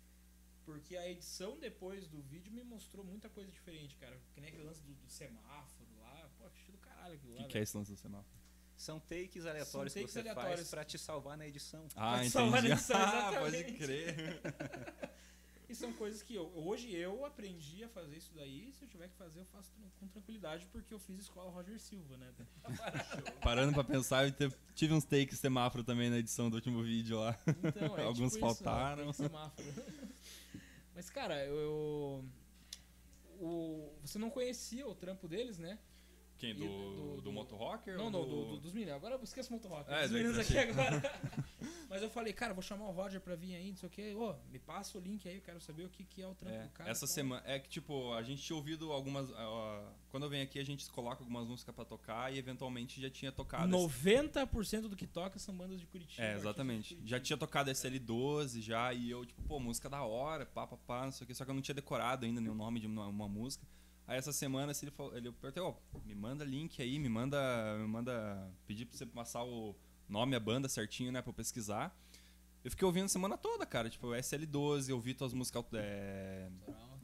Porque a edição depois do vídeo me mostrou muita coisa diferente, cara. Que nem aquele lance do, do semáforo lá. Pô, achei do caralho aquilo O lá. que, que é esse lance do semáforo? São takes aleatórios takes que você aleatórios. faz pra te salvar na edição. Ah, salvar entendi. nisso, Ah, pode crer. E são coisas que eu, hoje eu aprendi a fazer isso daí. Se eu tiver que fazer, eu faço com tranquilidade, porque eu fiz escola Roger Silva, né? Parando pra pensar, eu te- tive uns takes semáforo também na edição do último vídeo lá. Então, é Alguns tipo isso, faltaram. tem semáforo. Mas, cara, eu, eu- o, você não conhecia o trampo deles, né? Quem? Do, do- do, do- Moto Rocker? Não, não, do, do- dos meninos. Agora eu esqueço o rock. É, dos meninos que aqui eu agora. Mas eu falei, cara, vou chamar o Roger pra vir aí, não sei o quê. Ô, me passa o link aí, eu quero saber o que, que é o trampo É, do cara. essa tal. semana. É que, tipo, a gente tinha ouvido algumas. quando eu venho aqui, a gente coloca algumas músicas pra tocar e eventualmente já tinha tocado. esse- 90% do que toca são bandas de Curitiba. É, exatamente. Curitiba. Já tinha tocado SL12 já, e eu, tipo, pô, música da hora, pá, pá, pá, não sei o que, só que eu não tinha decorado ainda nenhum nome de uma, uma música. Aí essa semana assim, ele falou, ele perguntei, ó, me manda link aí, me manda, me manda pedir pra você passar o nome, a banda certinho, né, pra eu pesquisar. Eu fiquei ouvindo a semana toda, cara, tipo, SL12, eu ouvi tuas músicas é,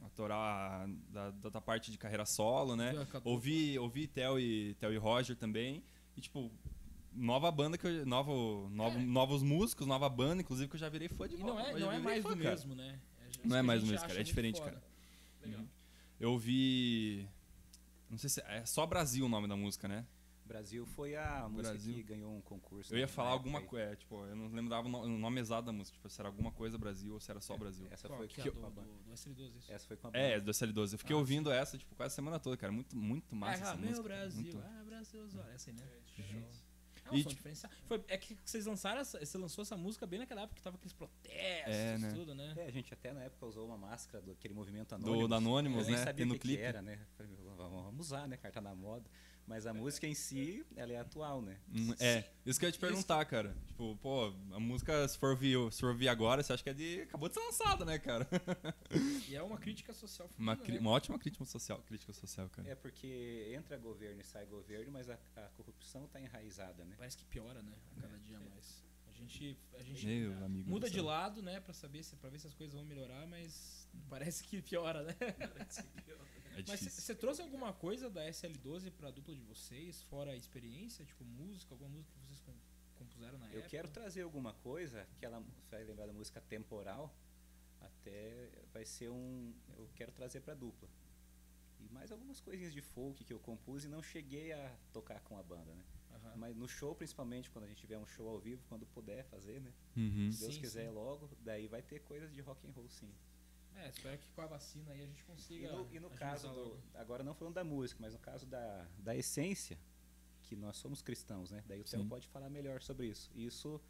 Autoral. da, da, da parte de carreira solo, né? Ouvi, ouvi Theo e, Theo e Roger também. E, tipo, nova banda que eu. Novo, novo, É. novos músicos, nova banda, inclusive, que eu já virei fã de E não é, não já é virei mais fã, do cara. mesmo, né? É Não é mais do mesmo, cara, é diferente, cara. Legal. Uhum. Eu ouvi. Não sei se. É só Brasil o nome da música, né? Brasil foi a música Brasil. que ganhou um concurso. Eu ia falar alguma coisa. Tipo, eu não lembrava o no- o nome exato da música. Tipo, se era alguma coisa Brasil ou se era só aí. Brasil. Essa Qual foi que é com a a do, do, do SL12, isso? Essa foi com a banda. É, do SL12. Eu fiquei Ah, ouvindo essa, tipo, quase a semana toda, cara. Muito, muito massa ah, essa meu música. Brasil. Muito- Ah, Brasil, olha essa aí, né? É. É um E, som tipo- diferenciado. Foi, é que vocês lançaram essa, você lançou essa música bem naquela época que tava aqueles protestos É, né? tudo, né? É, a gente até na época usou uma máscara do aquele movimento Do, anônimo. da Anonymous, Eu nem né? sabia o no que, que clipe. era, né? Falei, vamos vamos usar, né? Carta na moda. Mas a música em si, ela é atual, né? Hum, É, isso que eu ia te perguntar, cara. Tipo, pô, a música, se for ouvir, se for ouvir agora, você acha que é de. Acabou de ser lançada, né, cara? E é uma crítica social Uma, cri- né? uma ótima crítica social, crítica social, cara. É porque entra governo e sai governo, mas a, a corrupção está enraizada, né? Parece que piora, né? A cada dia mais. A gente, a gente Meu amigo. muda de lado, né, pra saber se, pra ver se as coisas vão melhorar, mas parece que piora, né? É Mas você trouxe alguma coisa da SL12 pra dupla de vocês, fora a experiência, tipo música, alguma música que vocês com- compuseram na Eu época? quero trazer alguma coisa, que ela vai lembrar da música temporal, até vai ser um. Eu quero trazer para dupla. E mais algumas coisinhas de folk que eu compus e não cheguei a tocar com a banda, né? Aham. Mas no show, principalmente, quando a gente tiver um show ao vivo, quando puder fazer, né? Uhum. Se Deus Sim, quiser sim. logo, daí vai ter coisas de rock and roll sim. É, espero que com a vacina aí a gente E consiga. no, e no caso do, agora não falando da música, mas no caso da, da essência, que nós somos cristãos, né? Daí o Theo Sim. pode falar melhor sobre isso. Isso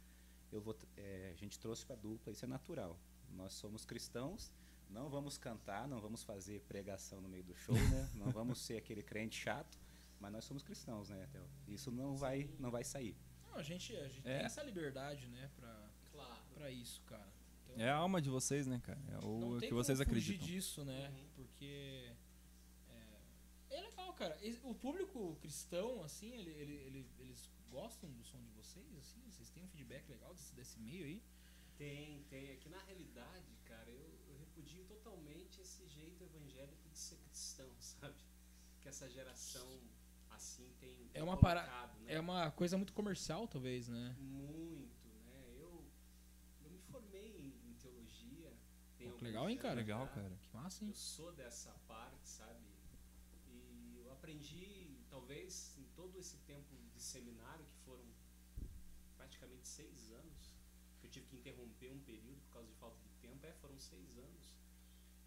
eu vou, é, a gente trouxe para dupla, isso é natural. Nós somos cristãos, não vamos cantar, não vamos fazer pregação no meio do show, né? Não vamos ser aquele crente chato, mas nós somos cristãos, né, Theo? Isso não vai, não vai sair. Não, a gente, a gente É. tem essa liberdade, né, pra, Claro. pra isso, cara. Então, É a alma de vocês, né, cara? É não o tem que vocês como fugir acreditam. disso, né? Uhum. Porque é, é legal, cara. O público cristão, assim, ele, ele, ele- eles gostam do som de vocês, assim? Vocês têm um feedback legal desse, desse meio aí? Tem, tem. É que na realidade, cara, eu, eu repudio totalmente esse jeito evangélico de ser cristão, sabe? Que essa geração assim tem, É tem uma para- colocado, né? É uma coisa muito comercial, talvez, né? Muito, né? Eu, eu me formei em, em teologia. tem Pô, que alguns legal, hein, cara? Legal, cara. Que massa, hein? Eu sou dessa parte, sabe? E eu aprendi, talvez, em todo esse tempo de seminário, que foram praticamente seis anos, que eu tive que interromper um período por causa de falta de tempo, é, foram seis anos.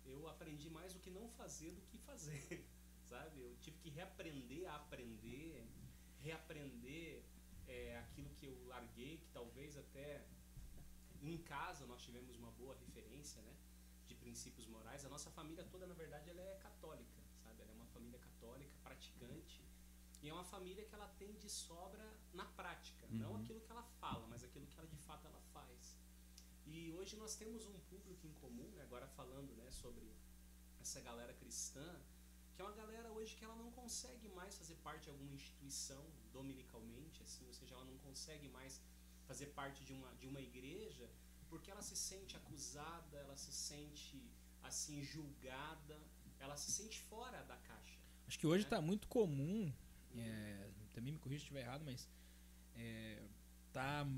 Eu aprendi mais o que não fazer do que fazer, sabe? Eu tive que reaprender a aprender, reaprender é, aquilo que eu larguei, que talvez até em casa nós tivemos uma boa referência, né? De princípios morais. A nossa família toda, na verdade, ela é católica, sabe? Ela é uma família católica, praticante. E é uma família que ela tem de sobra na prática. Não Uhum. aquilo que ela fala, mas aquilo que ela de fato ela faz. E hoje nós temos um público em comum, né? agora falando né, sobre essa galera cristã, que é uma galera hoje que ela não consegue mais fazer parte de alguma instituição dominicalmente, assim, ou seja, ela não consegue mais fazer parte de uma, de uma igreja porque ela se sente acusada, ela se sente assim julgada, ela se sente fora da caixa. Acho que hoje né? tá muito comum, é, também me corrija se estiver errado, mas é, tá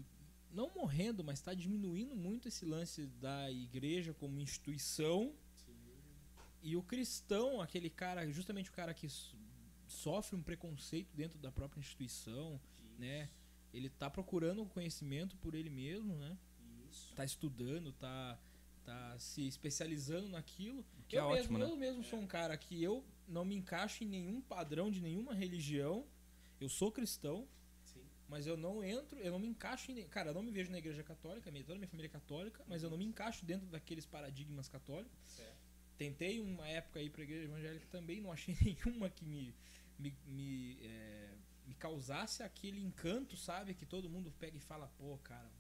não morrendo, mas tá diminuindo muito esse lance da igreja como instituição e o cristão, aquele cara, justamente o cara que so- sofre um preconceito dentro da própria instituição, né? Ele tá procurando o conhecimento por ele mesmo, né? Isso. Tá estudando, tá tá se especializando naquilo. Que é eu mesmo, ótimo, né? eu mesmo sou um cara que eu não me encaixo em nenhum padrão de nenhuma religião. Eu sou cristão, Sim. mas eu não entro, eu não me encaixo em. Cara, eu não me vejo na igreja católica, minha, toda a minha família é católica, mas eu não me encaixo dentro daqueles paradigmas católicos. Certo. Tentei uma época ir pra igreja evangélica também, não achei nenhuma que me, me, me, é, me causasse aquele encanto, sabe? Que todo mundo pega e fala, pô, cara,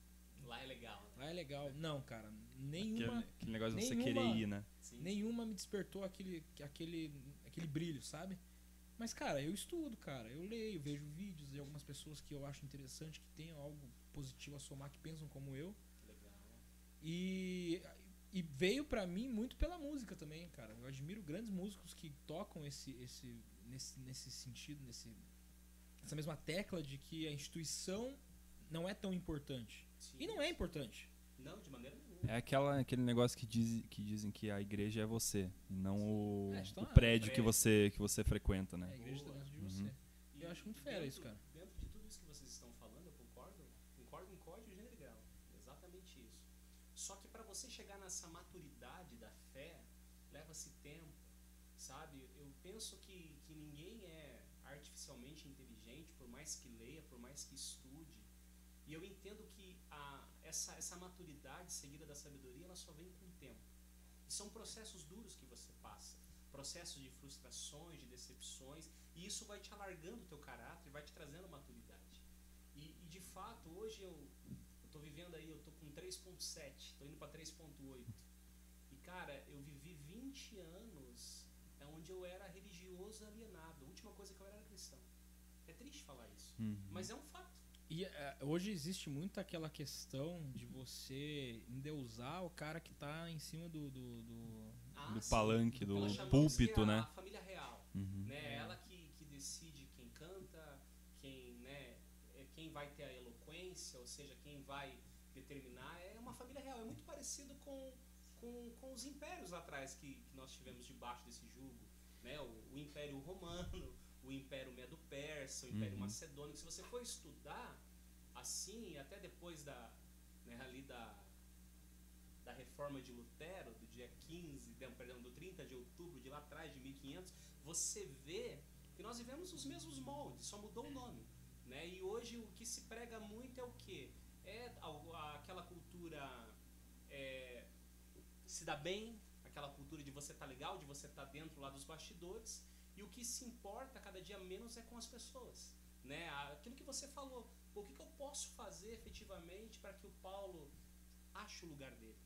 Lá é legal, né? lá é legal. Não, cara, Aquele, nenhuma, aquele negócio de você nenhuma- querer ir, né? Sim. nenhuma me despertou aquele, aquele, aquele brilho, sabe? Mas, cara, eu estudo, cara. Eu leio, vejo vídeos de algumas pessoas que eu acho interessante, que tenham algo positivo a somar, que pensam como eu. Legal. E, e veio pra mim muito pela música também, cara. Eu admiro grandes músicos que tocam esse, esse, nesse, nesse sentido, nesse, essa mesma tecla de que a instituição não é tão importante. Sim. E não é importante. Não, de maneira nenhuma. É aquela, aquele negócio que, diz, que dizem que a igreja é você, e não o, É, então o é, prédio que prédio. você, que você frequenta, né? A igreja tá Boa. dentro de Uhum. você. E eu acho muito fera isso, cara. Dentro de tudo isso que vocês estão falando, eu concordo, concordo em código, gênero e grau. Exatamente isso. Só que para você chegar nessa maturidade da fé, leva-se tempo, sabe? Eu penso que, que ninguém é artificialmente inteligente, por mais que leia, por mais que estude. E eu entendo que a, essa, essa maturidade seguida da sabedoria, ela só vem com o tempo. E são processos duros que você passa. Processos de frustrações, de decepções. E isso vai te alargando o teu caráter, vai te trazendo maturidade. E, e de fato, hoje eu estou vivendo aí, eu estou com 3.7, estou indo para 3.8. E cara, eu vivi 20 anos é onde eu era religioso alienado. A última coisa que eu era era cristão. É triste falar isso, Uhum. mas é um fato. E é, hoje existe muito aquela questão de você endeusar o cara que tá em cima do. do, do- Ah, Do sim. palanque, do Ela púlpito, que é né? A família real. Uhum. né? É. Ela que, que decide quem canta, quem, né, é quem vai ter a eloquência, ou seja, quem vai determinar. É uma família real. É muito parecido com, com, com os impérios lá atrás que, que nós tivemos debaixo desse jugo. Né? O, o Império Romano, o Império Medo-Persa, o Império Uhum. Macedônico. Se você for estudar assim, até depois da, né, ali da, da reforma de Lutero, do dia 15, não, perdão, do 30 de outubro de lá atrás, de 1500, você vê que nós vivemos os mesmos moldes, só mudou o nome. Né? E hoje o que se prega muito é o quê? É aquela cultura é, se dá bem, aquela cultura de você estar legal, de você estar dentro lá dos bastidores, e o que se importa cada dia menos é com as pessoas. Né? Aquilo que você falou, o que, que eu posso fazer efetivamente para que o Paulo ache o lugar dele?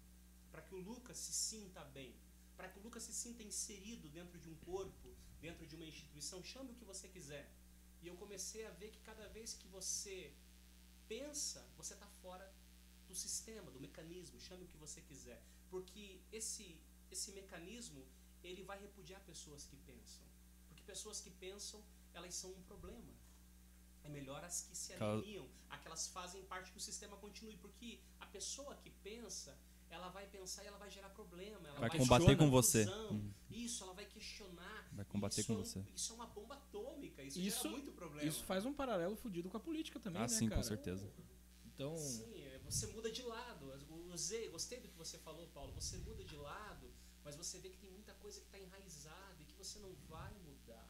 Para que o Lucas se sinta bem? Para que o Lucas se sinta inserido dentro de um corpo, dentro de uma instituição? Chame o que você quiser. E eu comecei a ver que cada vez que você pensa, você está fora do sistema, do mecanismo, chame o que você quiser. Porque esse, esse mecanismo, ele vai repudiar pessoas que pensam. Pessoas que pensam, elas são um problema. É melhor as que se alineam, aquelas fazem parte que o sistema continue. Porque a pessoa que pensa, ela vai pensar e ela vai gerar problema. Ela Vai vai, combater com você. Uhum. Isso, ela vai questionar. Vai combater isso com é um- você. Isso é uma bomba atômica. Isso, Isso- gera muito problema. Isso faz um paralelo fudido com a política também, Ah, né, sim, com cara? certeza. Então. Sim, é, você muda de lado. Gostei do que você falou, Paulo. Você muda de lado, mas você vê que tem muita coisa que está enraizada e que você não vai mudar.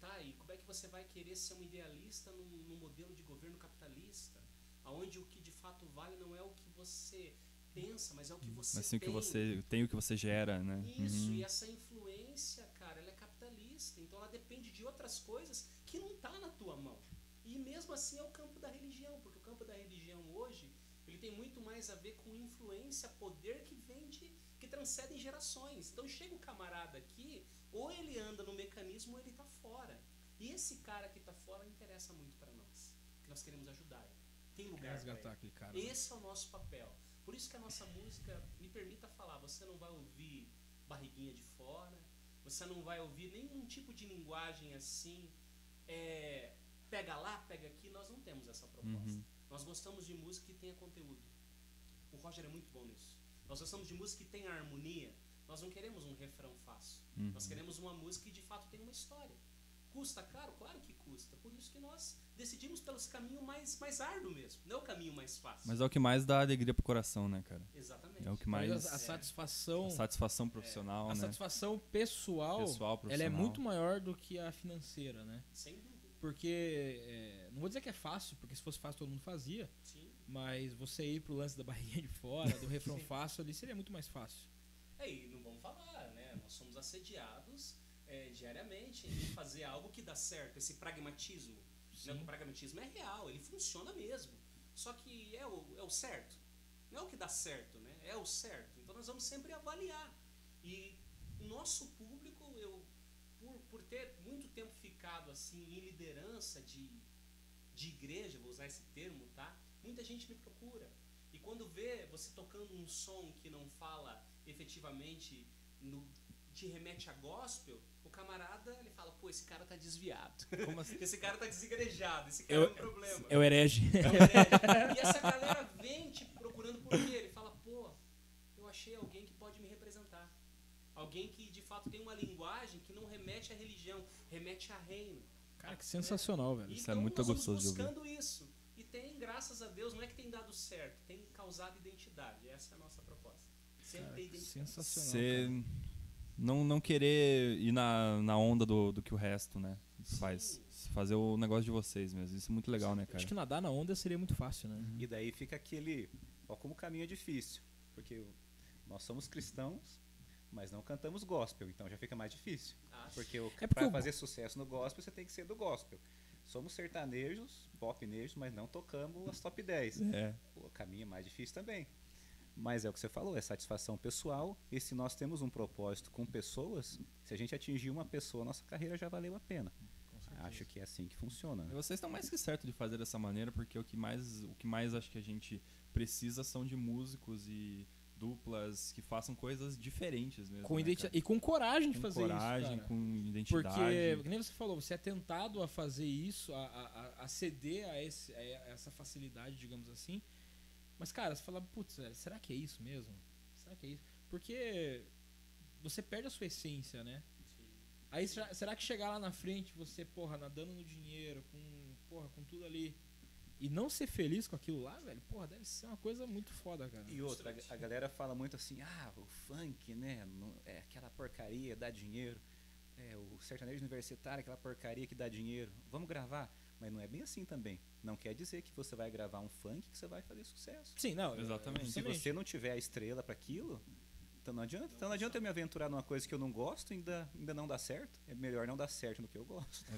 Tá? E como é que você vai querer ser um idealista num, num modelo de governo capitalista? Onde o que de fato vale não é o que você pensa, mas é o que você Mas sim o que tem. você tem o que você gera, né? Isso, Uhum. e essa influência, cara, ela é capitalista. Então ela depende de outras coisas que não tá na tua mão. E mesmo assim é o campo da religião, porque o campo da religião hoje, ele tem muito mais a ver com influência, poder que vem de que transcendem gerações. Então chega o camarada aqui, ou ele anda no mecanismo ou ele tá fora. E esse cara que tá fora interessa muito para nós, que nós queremos ajudar. ele. Tem lugar resgatar aquele cara. né? Esse é o nosso papel. Por isso que a nossa música, me permita falar, você não vai ouvir barriguinha de fora, você não vai ouvir nenhum tipo de linguagem assim, é, pega lá, pega aqui, nós não temos essa proposta. Uhum. Nós gostamos de música que tenha conteúdo. O Roger é muito bom nisso. Nós gostamos de música que tenha harmonia. Nós não queremos um refrão fácil. Uhum. Nós queremos uma música que de fato tenha uma história. Custa caro? Claro que custa. Por isso que nós decidimos pelos caminhos mais, mais árduo mesmo, não é o caminho mais fácil. Mas é o que mais dá alegria pro coração, né, cara? Exatamente. É o que Mas mais a, a É. satisfação. a satisfação profissional, a né? satisfação pessoal, Pessoal, ela é profissional. muito maior do que a financeira, né? Sem dúvida. Porque, é, não vou dizer que é fácil, porque se fosse fácil todo mundo fazia, Sim. Mas você ir pro lance da barriguinha de fora, do refrão fácil ali, seria muito mais fácil. É, e não vamos falar, né? Nós somos assediados é, diariamente em fazer algo que dá certo, esse pragmatismo. Né? O pragmatismo é real, ele funciona mesmo. Só que é o, é o certo. Não é o que dá certo, né? É o certo. Então nós vamos sempre avaliar. E o nosso público, eu, por, por ter muito tempo ficado assim em liderança de, de igreja, vou usar esse termo, tá? Muita gente me procura. E quando vê você tocando um som que não fala efetivamente, no, te remete a gospel, o camarada ele fala, pô, esse cara tá desviado. Como assim? Esse cara tá desigrejado, esse cara Eu- é um problema. É o herege. É o herege. e essa galera vem te procurando por quê? Ele fala, achei alguém que pode me representar. Alguém que de fato tem uma linguagem que não remete à religião, remete a reino. Cara, que sensacional, velho. Isso é então, muito nós gostoso de ouvir. buscando isso. E graças a Deus, não é que tem dado certo, tem causado identidade. Essa é a nossa proposta. Sempre Cara, ter identidade. sensacional. Você não, não querer ir na, na onda do, do que o resto, né? Faz. Fazer o negócio de vocês mesmo. Isso é muito legal, né, cara. Acho que nadar na onda seria muito fácil, né? E daí fica aquele. Ó, como o caminho é difícil. Porque nós somos cristãos, mas não cantamos gospel, então já fica mais difícil. Acho. Porque, o, É o- fazer sucesso no gospel, você tem que ser do gospel. Somos sertanejos, popnejos, mas não tocamos as top 10. É. Pô, o caminho é mais difícil também. Mas é o que você falou, é satisfação pessoal. E se nós temos um propósito com pessoas, se a gente atingir uma pessoa, nossa carreira já valeu a pena. Acho que é assim que funciona. E né? vocês estão mais que certo de fazer dessa maneira, porque o que mais, o que mais acho que a gente precisa são de músicos e duplas que façam coisas diferentes mesmo. Com né? E com coragem de com fazer coragem, isso. cara. com identidade. Porque, que nem você falou, você é tentado a fazer isso, a, a, a- ceder a, esse, a essa facilidade, digamos assim. Mas, cara, você fala, putz, será que é isso mesmo? Será que é isso? Porque você perde a sua essência, né? Aí será, será que chegar lá na frente, você, porra, nadando no dinheiro, com, porra, com tudo ali, e não ser feliz com aquilo lá, velho, porra, deve ser uma coisa muito foda, cara. E outra, a galera fala muito assim, ah, o funk, né, é aquela porcaria, dá dinheiro. É, o sertanejo universitário, aquela porcaria que dá dinheiro. Vamos gravar. Mas não é bem assim também. Não quer dizer que você vai gravar um funk que você vai fazer sucesso. Sim, não, Exatamente. Se você não tiver a estrela para aquilo, então não adianta. Então não adianta eu me aventurar numa coisa que eu não gosto e ainda, ainda não dá certo. É melhor não dar certo no que eu gosto.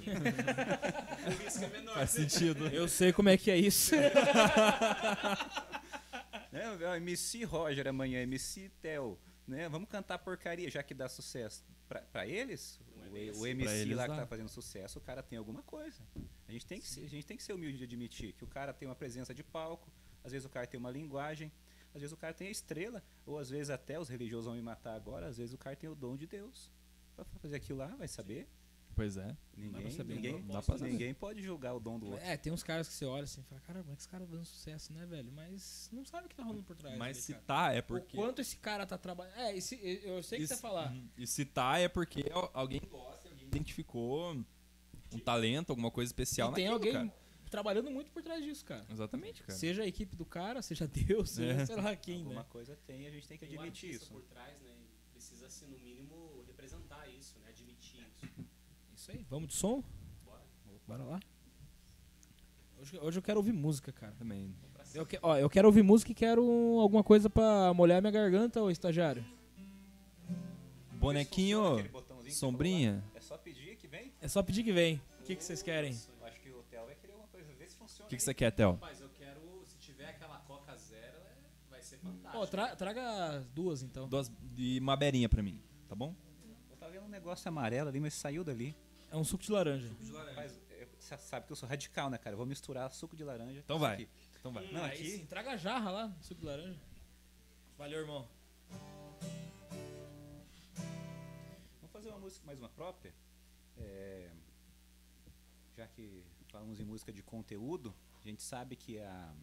O risco é menor. Faz sentido. Eu sei como é que é isso. né? MC Roger amanhã, MC Theo, né? Vamos cantar porcaria já que dá sucesso. Pra, pra eles, Não é o, o MC eles lá que dá. tá fazendo sucesso, o cara tem alguma coisa. A gente tem que ser, a gente tem que ser humilde de admitir que o cara tem uma presença de palco, às vezes o cara tem uma linguagem, às vezes o cara tem a estrela, ou às vezes até os religiosos vão me matar agora, às vezes o cara tem o dom de Deus. Pra fazer aquilo lá, vai saber. Pois é. Ninguém, pra saber, ninguém, dá pra saber. ninguém pode julgar o dom do outro. É, tem uns caras que você olha assim e fala, cara, como é que esse cara dando sucesso, né, velho? Mas não sabe o que tá rolando por trás. Mas ali, se cara. tá, é O porque. quanto esse cara tá trabalhando. É, esse, eu sei que você Isso- falar. Uhum. E se tá, é porque al- alguém gosta, alguém identificou um talento, alguma coisa especial E tem naquilo, alguém cara. Trabalhando muito por trás disso, cara. Exatamente, cara. Seja a equipe do cara, seja Deus, seja É. sei lá quem, Alguma né? coisa tem, a gente tem que Tem um admitir artista isso. por trás, né? e Precisa, assim, no mínimo, representar isso, né? Admitir isso. Isso aí, vamos de som? Bora. Bora lá. Hoje, hoje eu quero ouvir música, cara. Também. Eu, que- ó, eu quero ouvir música e quero alguma coisa pra molhar minha garganta, ô estagiário. Bonequinho, sombrinha. É só pedir que vem? É só pedir que vem. O que, que vocês querem? Que, que você quer, Theo? Rapaz, eu quero, se tiver aquela Coca Zero, é- vai ser fantástico. Ó, tra- traga duas então. Duas de uma berinha pra mim, tá bom? Eu tava vendo um negócio amarelo ali, mas saiu dali. É um suco de laranja. Rapaz, é, você sabe que eu sou radical, né, cara? Eu vou misturar suco de laranja. Então vai. aqui. Então vai. Não, aqui- sim, traga a jarra lá, suco de laranja. Valeu, irmão. Vamos fazer uma música, mais uma própria. É, já que falamos em música de conteúdo, a gente sabe que a,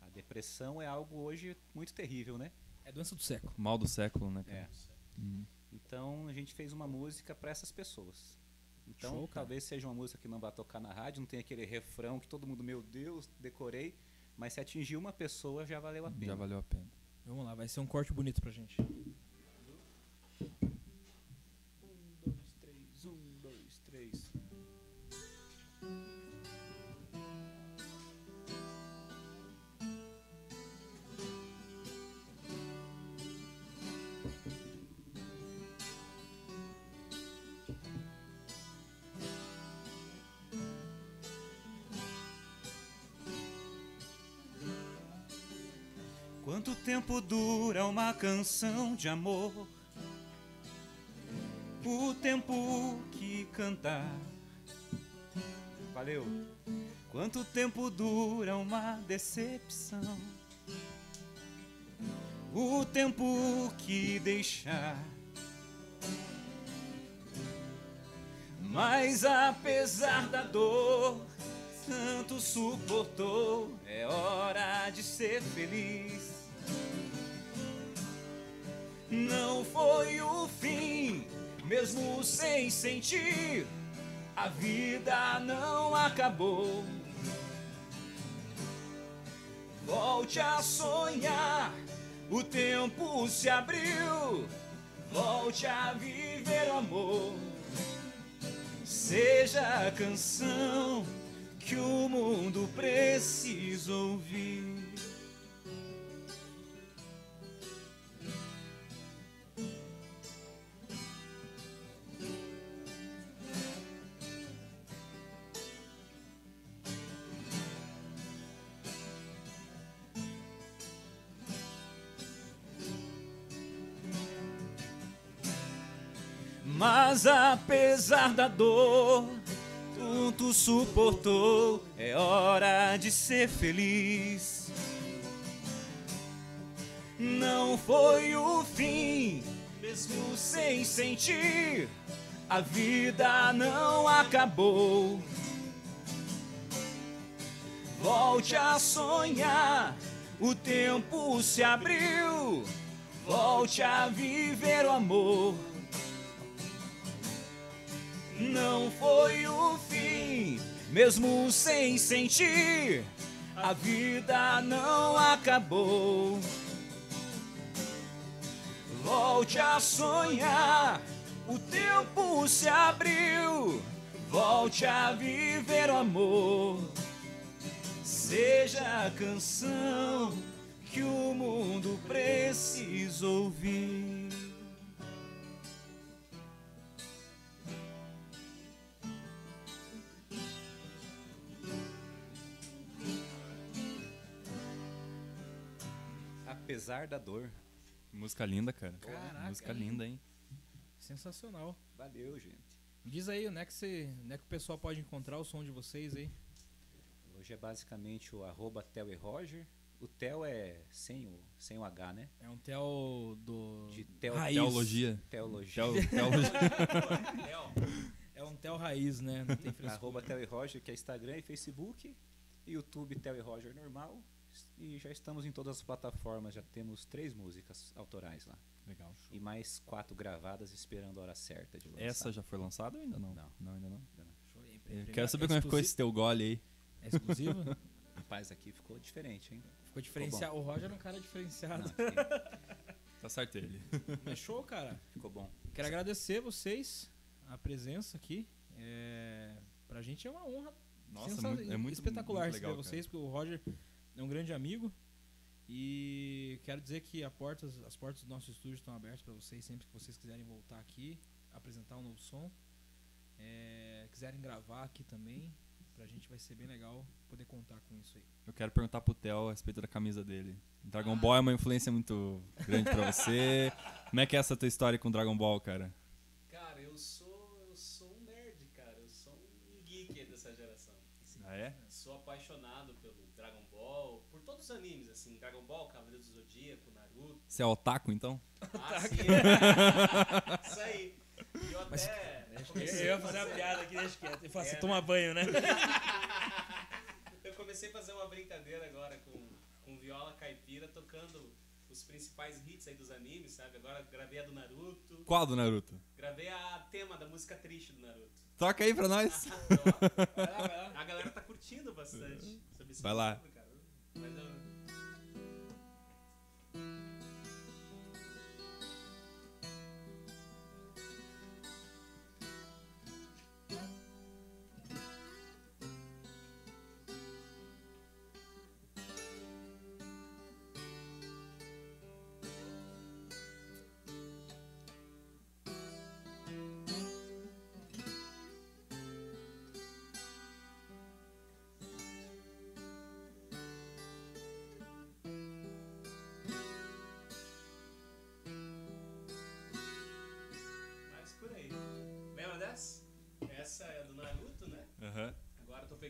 a depressão é algo hoje muito terrível, né? É doença do século. Mal do século, né, cara? É. Uhum. Então a gente fez uma música para essas pessoas. Então Show, talvez seja uma música que não vai tocar na rádio, não tem aquele refrão que todo mundo, meu Deus, decorei. Mas se atingir uma pessoa já valeu a pena. Já valeu a pena. Vamos lá, vai ser um corte bonito pra gente. Tempo dura uma canção de amor? O tempo que cantar. Valeu. Quanto tempo dura uma decepção? O tempo que deixar. Mas apesar da dor, tanto suportou, é hora de ser feliz. Não foi o fim, mesmo sem sentir. A vida não acabou. Volte a sonhar, o tempo se abriu. Volte a viver o amor. Seja a canção que o mundo precisa ouvir. Mas apesar da dor, tanto suportou, é hora de ser feliz. Não foi o fim, mesmo sem sentir, a vida não acabou. Volte a sonhar, o tempo se abriu. Volte a viver o amor. Não foi o fim, mesmo sem sentir, a vida não acabou. Volte a sonhar, o tempo se abriu. Volte a viver o amor. Seja a canção que o mundo precisa ouvir. Apesar da dor. Música linda, cara. Caraca, Música hein? linda, hein? Sensacional. Valeu, gente. Diz aí, onde é que, você, onde é que o pessoal pode encontrar o som de vocês aí? Hoje é basicamente o arroba Theo e Roger. O Theo é sem o, sem o H, né? É um tel do. De teo- Raiz. Teologia. Teologia. Teo- teologia. É um tel raiz, né? Não tem. Arroba Theo e Roger, que é Instagram e Facebook. YouTube Theo e Roger normal. E já estamos em todas as plataformas. Já temos três músicas autorais lá. Legal. E mais quatro gravadas esperando a hora certa de lançar. Essa já foi lançada ou ainda não? Não. Não, ainda não. Show. É primeira- quero saber como é que ficou esse teu gole aí. É exclusivo? Rapaz, aqui ficou diferente, hein? Ficou diferenciado. O Roger é um cara diferenciado. Não, Tá certo ele. Mas show, cara. ficou bom. Quero agradecer vocês, a presença aqui. É, pra gente é uma honra Nossa, sensa- muito- é muito espetacular muito receber legal, vocês, porque o Roger é um grande amigo. E quero dizer que a portas, as portas do nosso estúdio estão abertas para vocês sempre que vocês quiserem voltar aqui, apresentar um novo som. É, quiserem gravar aqui também, pra gente vai ser bem legal poder contar com isso aí. Eu quero perguntar pro Theo a respeito da camisa dele. Dragon Ball é uma influência muito grande pra você. Como é que é essa tua história com Dragon Ball, cara? Cara, eu sou, eu sou um nerd, cara. Eu sou um geek dessa geração. assim. Ah, é? Sou apaixonado pelo Dragon Ball, por todos os animes, assim. Dragon Ball, Cavaleiro do Zodíaco, Naruto. Você é otaku, então? Ah, sim. é. Isso aí. E eu até... comecei a fazer- piada aqui, deixa quieto. E faço, É, toma banho, né? Eu comecei a fazer uma brincadeira agora com, com viola caipira, tocando os principais hits aí dos animes, sabe? Agora gravei a do Naruto, Qual do Naruto? gravei a tema da música triste do Naruto. Toca aí pra nós. Vai lá, vai lá. A galera tá curtindo bastante. Vai lá. assunto, cara. Mas eu-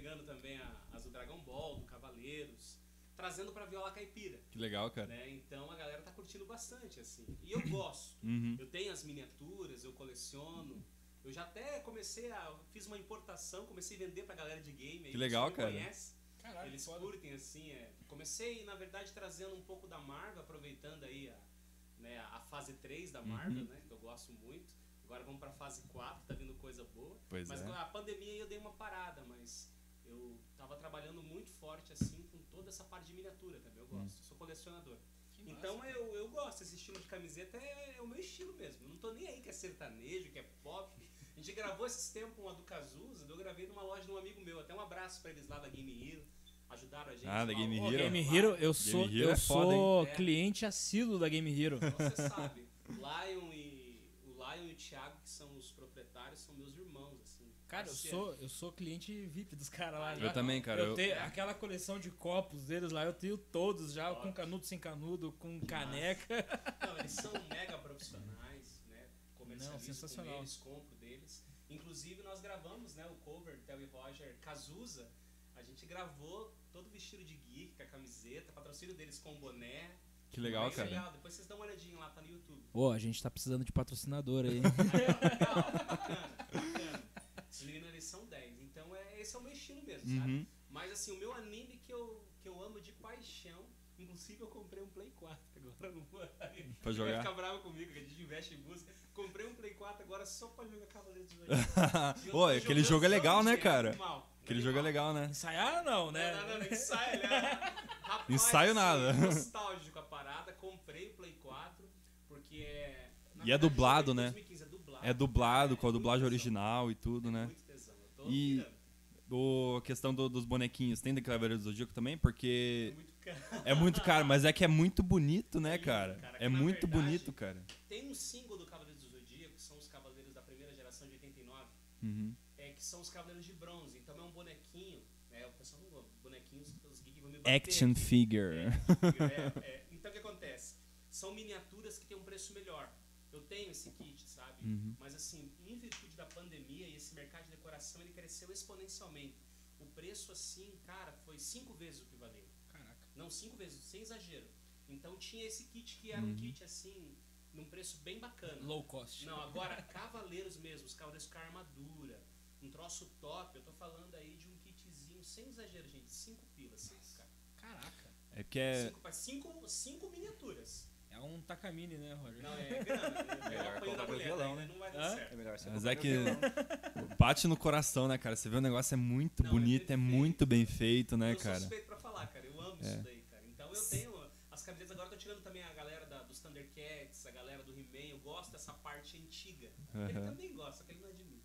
pegando também a- as do Dragon Ball, do Cavaleiros, trazendo pra viola caipira. Que legal, cara. Né? Então a galera tá curtindo bastante, assim. E eu gosto. Uhum. Eu tenho as miniaturas, eu coleciono. Eu já até comecei a. Fiz uma importação, comecei a vender pra galera de game. Que legal, cara. Conhece. Caralho, Eles foda. curtem, assim. É. Comecei, na verdade, trazendo um pouco da Marvel, aproveitando aí a- né, a fase 3 da Marvel, Uhum. né, que eu gosto muito. Agora vamos pra fase 4, tá vindo coisa boa. Pois mas é. com a pandemia eu dei uma parada, mas eu tava trabalhando muito forte assim com toda essa parte de miniatura também. Eu Hum. gosto, eu sou colecionador. Que massa. Então eu, eu gosto desse estilo de camiseta, é, é o meu estilo mesmo. Eu não tô nem aí que é sertanejo, que é pop. A gente gravou esses tempos uma do Cazuza, eu gravei numa loja de um amigo meu. Até um abraço pra eles lá da Game Hero. Ajudaram a gente. Ah, da Game Hero. Game Hero, eu sou, Hero eu é foda, sou? É. cliente assíduo da Game Hero. Então você sabe, o Lion e o Lion e o Thiago, que são os proprietários, são meus irmãos. Cara, eu sou, eu sou cliente VIP dos caras lá. Eu já. também, cara. Eu eu- tenho aquela coleção de copos deles lá, eu tenho todos já, com Ótimo. canudo sem canudo, com caneca. Não, eles são mega profissionais, né? Comercializo Não, sensacional. com eles, compro deles. Inclusive nós gravamos, né, o cover Theo e Roger Cazuza. A gente gravou todo vestido de geek, com a camiseta, patrocínio deles com o boné. Que legal, Bem cara. legal. Depois vocês dão uma olhadinha lá, tá no YouTube. Ô, a gente tá precisando de patrocinador aí. Legal, bacana, meninos eles são 10, então é, esse é o meu estilo mesmo, sabe? Uhum. Mas assim, o meu anime que eu, que eu amo de paixão, inclusive eu comprei um Play 4 agora, vou. Pra Vai jogar. ficar bravo comigo, que a gente investe em música. Comprei um Play 4 agora só pra jogar Cavaleiros do Zodíaco. Eu Ô, tô aquele jogo é legal, né, dia, cara? animal, Aquele jogo é legal, né? Ensaiar não, né? Não, não, não, ensaio, né? Rapaz, Ensaio nada. assim, nostálgico a parada, comprei o Play 4, porque é... na E é dublado, né? em 2015, é dublado. É com a É dublagem original e tudo, é né? E-. O, a questão do- dos bonequinhos, tem da Cavaleiro do Zodíaco também? É Porque muito caro. é muito caro, mas é que é muito bonito, né, É cara? cara, É muito verdade- bonito, cara. Tem um single do Cavaleiros do Zodíaco, que são os Cavaleiros da primeira geração de 89, Uhum. é, que são os Cavaleiros de Bronze. Então é um bonequinho, né? O pessoal não gosta, bonequinhos, os geeks vão me bater. Action figure. É, é. Então o que acontece? São miniaturas que têm um preço melhor. Eu tenho esse kit? Uhum. Mas assim, em virtude da pandemia e esse mercado de decoração, ele cresceu exponencialmente. O preço assim, cara, foi cinco vezes o que valeu. Caraca. Não, cinco vezes, sem exagero. Então tinha esse kit que era um kit assim, num preço bem bacana. Low cost. Não, agora, cavaleiros mesmo, os cavaleiros com armadura, um troço top, eu tô falando aí de um kitzinho, sem exagero, gente, cinco pilas, cinco, cara. Caraca. É porque é. Cinco, cinco, cinco miniaturas. É um Takamine, né, Roger? Não, é grana. É Melhor o mulher, violão, daí né? não vai dar certo. É melhor você Mas é que meu bate no coração, né, cara? Você vê o negócio é muito Não, é bonito, é, perfeito. muito bem feito, né, eu sou cara? suspeito pra falar, cara. Eu amo É. isso daí, cara. Então eu tenho as camisetas. Agora eu tô tirando também a galera da- dos Thundercats, a galera do He-Man. Eu gosto dessa parte antiga. Ele Aham. também gosta, só que ele não admite.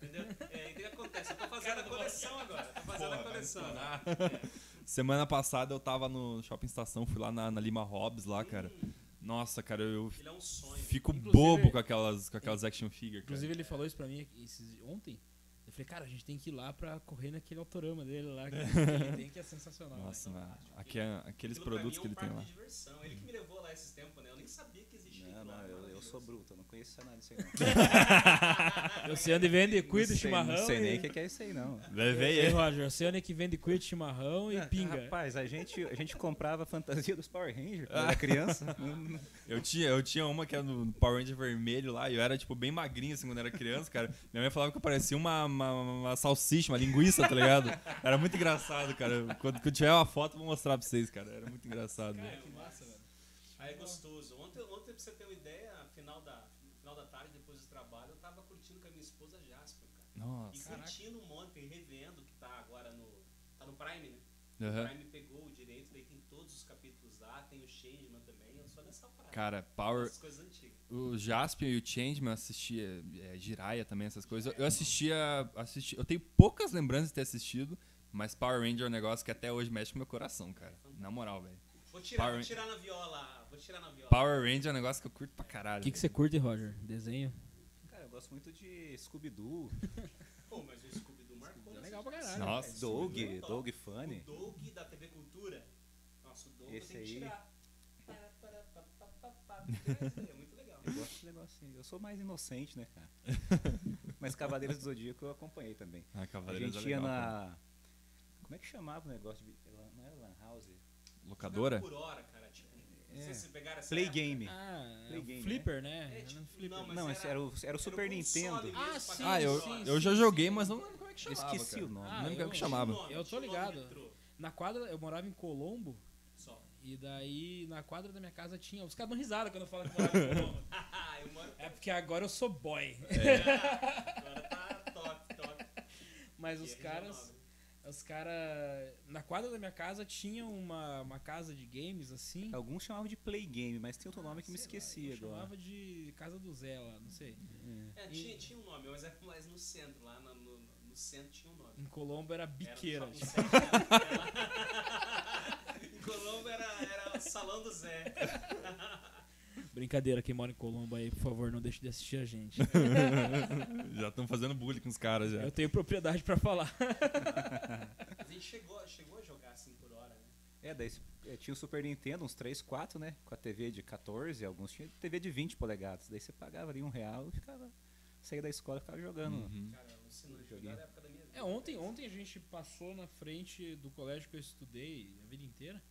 Entendeu? É, e o que acontece? Eu tô fazendo a coleção agora. Tô fazendo a coleção. Semana passada eu tava no Shopping Estação, fui lá na, na Lima Hobbs lá, cara. Nossa, cara, eu Ele é um sonho. fico Inclusive- bobo com aquelas, com aquelas action figure, cara. Inclusive, ele falou isso pra mim esses- ontem. Eu falei, cara, a gente tem que ir lá pra correr naquele autorama dele lá. Que ele tem que é sensacional. Nossa, né? mano, aque- aqueles produtos mim que é um ele tem lá. de diversão. Ele que me levou lá esses tempos, né? Eu nem sabia que existia Não, não, eu, eu sou bruto, eu não conheço nada disso aí não. Eu sei onde vende cuida sei- chimarrão. Não sei nem e... o que que é isso aí não. Levei Ei, ele. Roger, eu sei onde é que vende cuida chimarrão e pinga. Rapaz, a gente, a gente comprava a fantasia dos Power Rangers quando era criança. Não- não- Eu tinha, eu tinha uma que era no Power Ranger vermelho lá, e eu era, tipo, bem magrinho, assim, quando era criança, cara. Minha mãe falava que eu parecia uma, uma, uma salsicha, uma linguiça, tá ligado? Era muito engraçado, cara. Quando, quando tiver uma foto, eu vou mostrar pra vocês, cara. Era muito engraçado. Cara, velho. que massa, velho. Aí é gostoso. Ontem, ontem, pra você ter uma ideia, final da, final da tarde, depois do trabalho, eu tava curtindo com a minha esposa Jasper, cara. E Nossa. curtindo um monte, revendo, que tá agora no. Tá no Prime, né? Aham. O Prime pegou o direito, daí tem todos os capítulos lá, tem o Changeman também, eu sou dessa parada. Cara, Power. Essas coisas antigas. O Jaspion e o Changeman assistia, é, Jiraiya também, essas coisas. Eu assistia, assisti, eu tenho poucas lembranças de ter assistido, mas Power Ranger é um negócio que até hoje mexe com o meu coração, cara. Na moral, velho. Vou tirar, Power- vou tirar na viola. Vou tirar na viola. Power Ranger é um negócio que eu curto pra caralho. O que, que você curte, Roger? Desenho? Cara, eu gosto muito de Scooby-Doo, Pô, mas o Scooby-Doo marcou. É legal pra caralho. Nossa, Doug, é top. Doug Funny. O Doug da TV Cultura. Nossa, o Doug Esse eu tenho que aí. tirar. É muito legal. Eu gosto de negócio assim. Eu sou mais inocente, né, cara? Mas Cavaleiros do Zodíaco eu acompanhei também. Ah, A Cavaleiros gente é ia legal, cara. na. Como é que chamava o negócio de. Não era Lan House? Locadora? Por hora, cara. Tipo, É. se Play época. Game. Ah, Play é o game, Flipper, né? É, Era tipo, Flipper. não, esse era o, era o Super console Nintendo. mesmo, Ah, sim, Ah, eu, console. eu já joguei, mas não lembro como é que chamava. esqueci cara. o nome. Ah, não lembro como é que chamava. Um nome, Eu tô ligado. Na quadra, eu morava em Colombo. E daí, na quadra da minha casa tinha. Os caras dão risada quando eu falo que morava em Colombo. Ah, eu moro É porque agora eu sou boy. agora tá top, top. Mas E os é caras. regional, Os caras. Na quadra da minha casa tinha uma, uma casa de games assim. Alguns chamavam de play game, mas tem outro nome que me lá, esqueci eu agora. chamava de Casa do Zé lá, não sei. É, E- tinha, tinha um nome, mas era mais no centro, lá no, no, no centro tinha um nome. Em Colombo era biqueira. Era um tipo. shopping center. em Colombo era, era o salão do Zé. Brincadeira, quem mora em Colombo aí, por favor, não deixe de assistir a gente. Já estão fazendo bullying com os caras já. Eu tenho propriedade pra falar. A gente chegou, chegou a jogar assim por hora, né? É, daí eh, tinha o Super Nintendo, uns 3, 4, né? Com a TV de 14, alguns tinham TV de 20 polegadas. Daí você pagava ali um real e ficava. Saía da escola e ficava jogando. Uhum. Cara, da época da minha vida. É, ontem, ontem a gente passou na frente do colégio que eu estudei a vida inteira.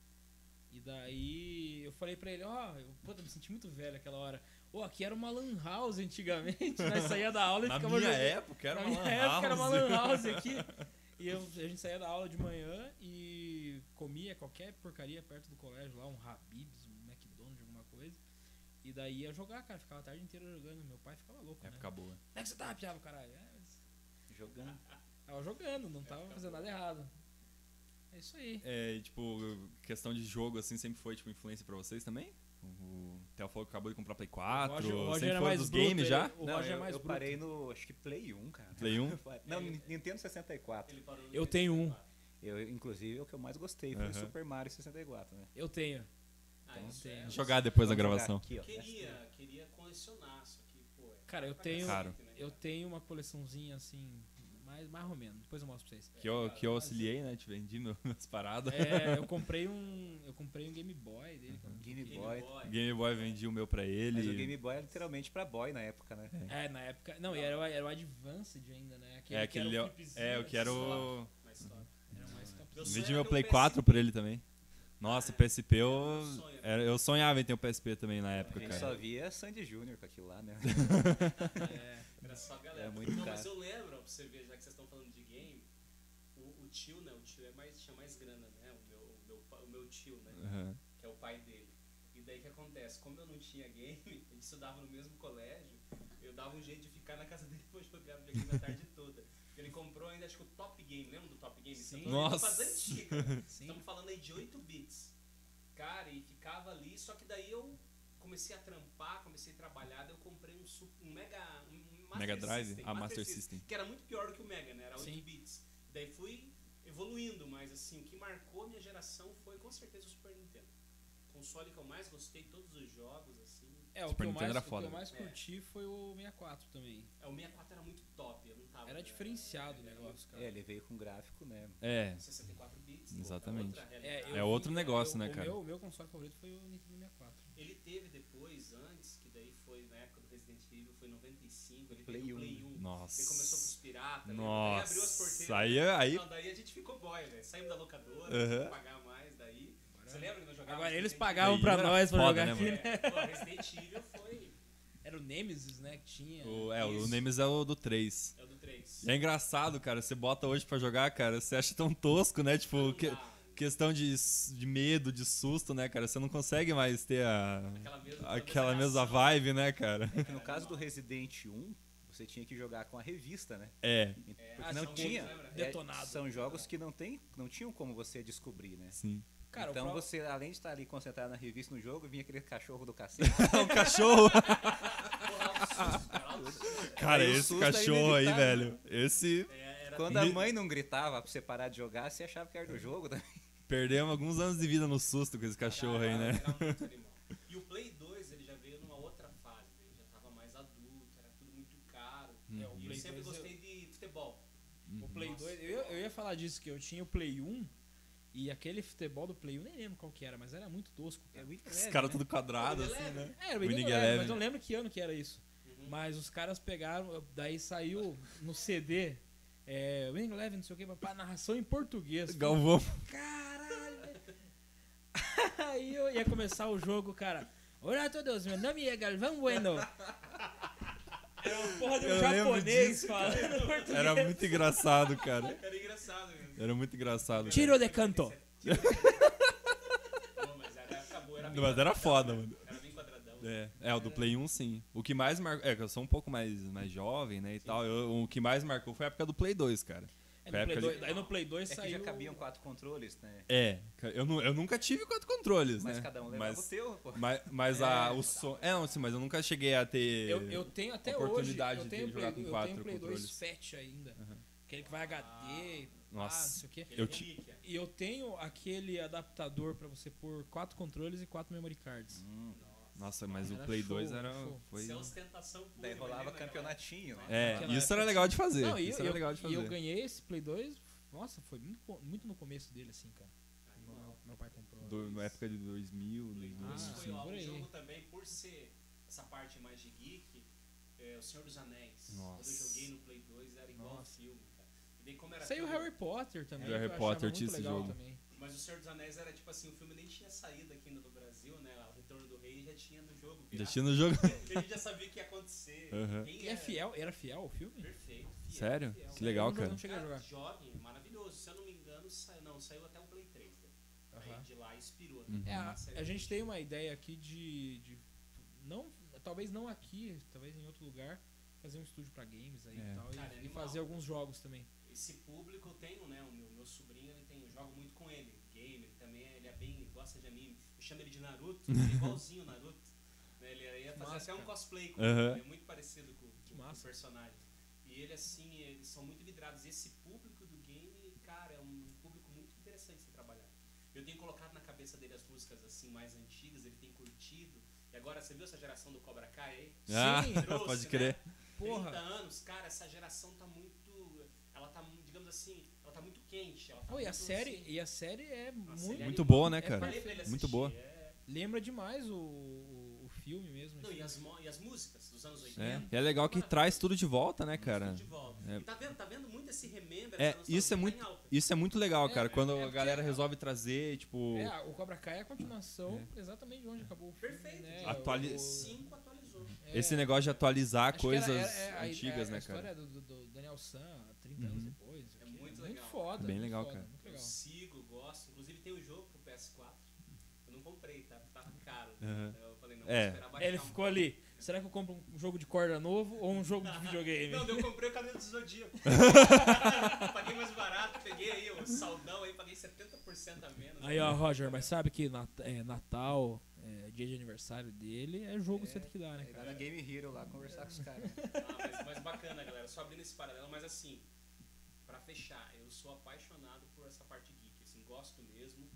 E daí eu falei pra ele, ó, eu puta, me senti muito velho aquela hora. Ô, aqui era uma lan house antigamente. Nós saía da aula e Na ficava minha jogando. época era Na uma lan época era uma house. lan house aqui. E eu- a gente saía da aula de manhã e comia qualquer porcaria perto do colégio lá, um Habib's, um McDonald's, alguma coisa. E daí ia jogar, cara, ficava a tarde inteira jogando. Meu pai ficava louco, né? Época boa. Como é que você tava, piava, caralho? É, mas Jogando. tava jogando, não tava fazendo nada errado. É isso aí. É, tipo, questão de jogo, assim, sempre foi, tipo, influência pra vocês também? O Theo falou que acabou de comprar Play 4, Roger- o Roger sempre era foi mais dos bruto, games ele- já? O Não, Roger é eu, mais eu bruto. parei no, acho que Play 1, cara. Play 1? Não, Ele- Nintendo 64. Ele parou no Eu tenho um. 64. Eu, inclusive, o que eu mais gostei foi o. Super Mario 64, né? Eu tenho. Ah, Então, isso tem. é- Jogar depois da gravação. Aqui, ó. Queria, queria colecionar, só que, pô. é Cara, eu tenho, Caro. né? eu tenho uma coleçãozinha assim, mais, mais ou menos. Depois eu mostro pra vocês. Que eu, que eu auxiliei, né? Te vendi meu- minhas paradas. É, eu comprei um, eu comprei um Game Boy dele. que eu- Game Game Boy. Boy. Game Boy vendi o meu pra ele. Mas o Game Boy é literalmente pra boy na época, né? É, na época, não, e era, o- era o Advanced ainda, né? Aquele, É, que aquele. era é o É, eu quero. Era sonho Vendi era meu Play PSP. 4 pra ele também. Nossa, o PSP eu. Era um sonho. era- eu sonhava em ter um PSP também na época, cara. só via Sandy Júnior com aquilo lá, né? É, Era só a galera. É muito não, caro. mas eu lembro, pra você ver, já que vocês estão falando de game, o, o tio, né? O tio é mais, tinha mais grana, né? O meu, o meu, o meu tio, né? Aham. Que é o pai dele. E daí o que acontece? Como eu não tinha game, a gente estudava no mesmo colégio, eu dava um jeito de ficar na casa dele pra jogar videogame a tarde toda. Ele comprou ainda, acho que o Top Game, lembra do Top Game? Sim. Estamos Nossa. antiga. Estamos falando aí de 8 bits. Cara, e ficava ali, só que daí eu comecei a trampar, comecei a trabalhar, daí eu comprei um, um Mega. Um Master Mega Drive? System, Ah, Master System. Que era muito pior do que o Mega, né? Era 8 Sim. bits. Daí fui evoluindo, mas assim, o que marcou a minha geração foi com certeza o Super Nintendo. Console que eu mais gostei, todos os jogos, assim. É, o Super que, eu Nintendo mais, era o que foda, eu mais É. curti foi o 64 também. É, o 64 era muito top, eu não tava. Era né? diferenciado o era negócio, cara. É, ele veio com gráfico, né? É. 64 bits. Exatamente. outra É. É outro vi- negócio, eu- né, o cara? Meu, o meu console favorito foi o Nintendo 64. Ele teve depois, antes, que daí foi na época do Resident Evil, foi em 95, ele Play teve o um. Play 1. Nossa. Ele começou com os piratas, daí abriu as Nossa. porteiras. Aí, aí. Não, daí a gente ficou boy, velho. Saímos da locadora, uhum. pagar mais, daí. Você lembra que nós jogávamos? Agora eles pagavam pra nós pra foda, jogar né, aqui, né? É, pô, Resident Evil foi. Era o Nemesis, né, que tinha. O, é, o Isso. Nemesis é o do 3. É o do 3. E é engraçado, cara. Você bota hoje pra jogar, cara, você acha tão tosco, né? Tipo, que- questão de, de medo, de susto, né, cara? Você não consegue mais ter a, Aquela mesma, aquela mesma vibe, né, cara? É que no caso do Resident 1, você tinha que jogar com a revista, né? É, Porque ah, não tinha. lembra? é, Detonado. são jogos que não, tem, não tinham como você descobrir, né? sim. Cara, então pro- você, além de estar ali concentrado na revista no jogo, vinha aquele cachorro do cacete. É um cachorro. Cara, Aí esse é cachorro aí, velho. Esse. É, Quando a mãe não gritava pra você parar de jogar, você achava que era do jogo. Né? Perdemos alguns anos de vida no susto com esse cachorro aí, né? E o Play 2 ele já veio numa outra fase, né? ele já tava mais adulto, era tudo muito caro. É, o e eu Play sempre 2 eu- gostei de futebol. O Play Nossa. 2, eu, ia- eu ia falar disso, que eu tinha o Play 1 e aquele futebol do Play 1, nem lembro qual que era, mas era muito tosco. Cara. Os caras tudo quadrado, assim, né? É, era o Winning Winning Eleven, mas eu não lembro que ano que era isso. Uhum. Mas os caras pegaram, daí saiu no CD, é, Winning Eleven, não sei o que, pra narração em português. Galvão. Caralho! Aí eu ia começar o jogo, cara. Olá a todos, meu nome é Galvão Bueno. Era uma porra de um Eu lembro japonês disso, falando português. Era muito engraçado, cara. Era engraçado mesmo. Era muito engraçado. Tiro de canto. Pô, mas era, era bem Mas era quadradão, foda, né? mano. Era bem quadradão. É, é, o do Play 1 sim. O que mais marcou. É, que eu sou um pouco mais, mais jovem, né? E tal. Eu- o que mais marcou foi a época do Play 2, cara. É, Foi a no Play época 2 aí no Play 2 É que saiu. já cabiam quatro controles, né? É, eu, nu- eu nunca tive quatro controles, Mas né? cada um levava mas, o teu, pô. mas, mas a, o som. É, não, assim, mas eu nunca cheguei a ter. Eu, eu tenho até hoje. oportunidade Eu de tenho, jogar Play, com eu quatro tenho Play 2 controles. Fat ainda. Aquele que vai HD, Nossa. ah, não sei o quê. Eu relíquia. E eu tenho aquele adaptador pra você pôr quatro controles e quatro memory cards. Hum, Nossa, mas o Era Play show, 2 era. show. Foi... Isso é ostentação pura, daí rolava lembra, galera? campeonatinho, né? É, Naquela isso época era legal de fazer. Não, e isso eu, era legal de e eu fazer. ganhei esse Play 2, nossa, foi muito, muito no começo dele, assim, cara. Meu, meu pai comprou. Do, na época de 2000, Play 2000. 2 Ah, foi sim, ó, por um jogo também, por ser essa parte mais de geek, é, O Senhor dos Anéis. Nossa. Quando eu joguei no Play 2 era igual ao Nossa. filme, cara. E daí como era Saiu tudo- Harry Potter também. Harry que eu Potter tinha esse jogo. Também. Mas o Senhor dos Anéis era tipo assim, o filme nem tinha saído aqui ainda do Brasil, né? O Retorno do Rei já tinha no jogo. Já pirata. tinha no jogo. E a gente já sabia o que ia acontecer. Aham. Quem E é fiel, era fiel o filme? Perfeito, fiel. Sério? fiel. Que legal, Eu não- cara. Não cheguei a jogar. joguem, é maravilhoso. Se eu não me engano, saiu, não, saiu até o Play 3. Né? Aí Aham. de lá inspirou. Uhum. Né? É, a, a gente tem uma ideia aqui de, de não, talvez não aqui, talvez em outro lugar, fazer um estúdio pra games aí É. e tal Cara, e- e, animal. fazer alguns jogos também. Esse público eu tenho, né? O meu, meu sobrinho, ele tem, eu jogo muito com ele. Game, ele também é, ele é bem, ele gosta de anime. Eu chamo ele de Naruto, ele é igualzinho o Naruto. Né? Ele ia fazer massa, até um cosplay com Aham. ele, é muito parecido com, com o massa. personagem. E ele, assim, eles são muito vidrados. E esse público do game, cara, é um público muito interessante de se trabalhar. Eu tenho colocado na cabeça dele as músicas, assim, mais antigas, ele tem curtido. E agora, você viu essa geração do Cobra Kai aí? Ah, Sim, trouxe, pode né? crer. 30 Porra. anos, cara, essa geração tá muito. Ela tá, digamos assim, ela tá muito quente. Ela tá Oh, e a muito, série, assim, e a série é muito é Muito animal. boa, né, É cara? falei pra ele Muito boa. É... lembra demais o, o, filme mesmo. Não, assim. e, as, mo- e as músicas dos anos 80. É. E é legal que traz tudo de volta, né, cara? De volta. É. E tá vendo, tá vendo muito esse remember, É, isso é muito-. Isso é muito legal, É, cara. Quando é a galera resolve trazer, tipo. É, o Cobra Kai é a continuação exatamente de onde acabou o filme. Perfeito. Né? Atuali- O- Cinco atualizou. É, Esse negócio de atualizar acho que era- coisas era- é, a- antigas, a, né, a história cara? do, do- do Daniel San, 30 anos Uhum. depois. não sei É muito muito legal. foda. Bem muito legal, foda, cara. Muito Eu legal. sigo, gosto. Inclusive tem o jogo pro PS4. Eu não comprei, tá? Tava caro. Aham. Eu falei, não, É. vou esperar baixar Ele um ficou ali. Será que eu compro um jogo de corda novo ou um jogo de videogame? Não, eu comprei o cabelo do Zodíaco. paguei mais barato, peguei aí o saldão aí, paguei 70% a menos. Aí, ó, Roger, mas sabe que Nat- é, Natal, é, dia de aniversário dele, é jogo que você tem que dar, né, lá cara? na Game Hero lá conversar com os caras. Ah, mas, mas bacana, galera. Só abrindo esse paralelo, mas assim, pra fechar, eu sou apaixonado por essa parte geek, assim, gosto mesmo.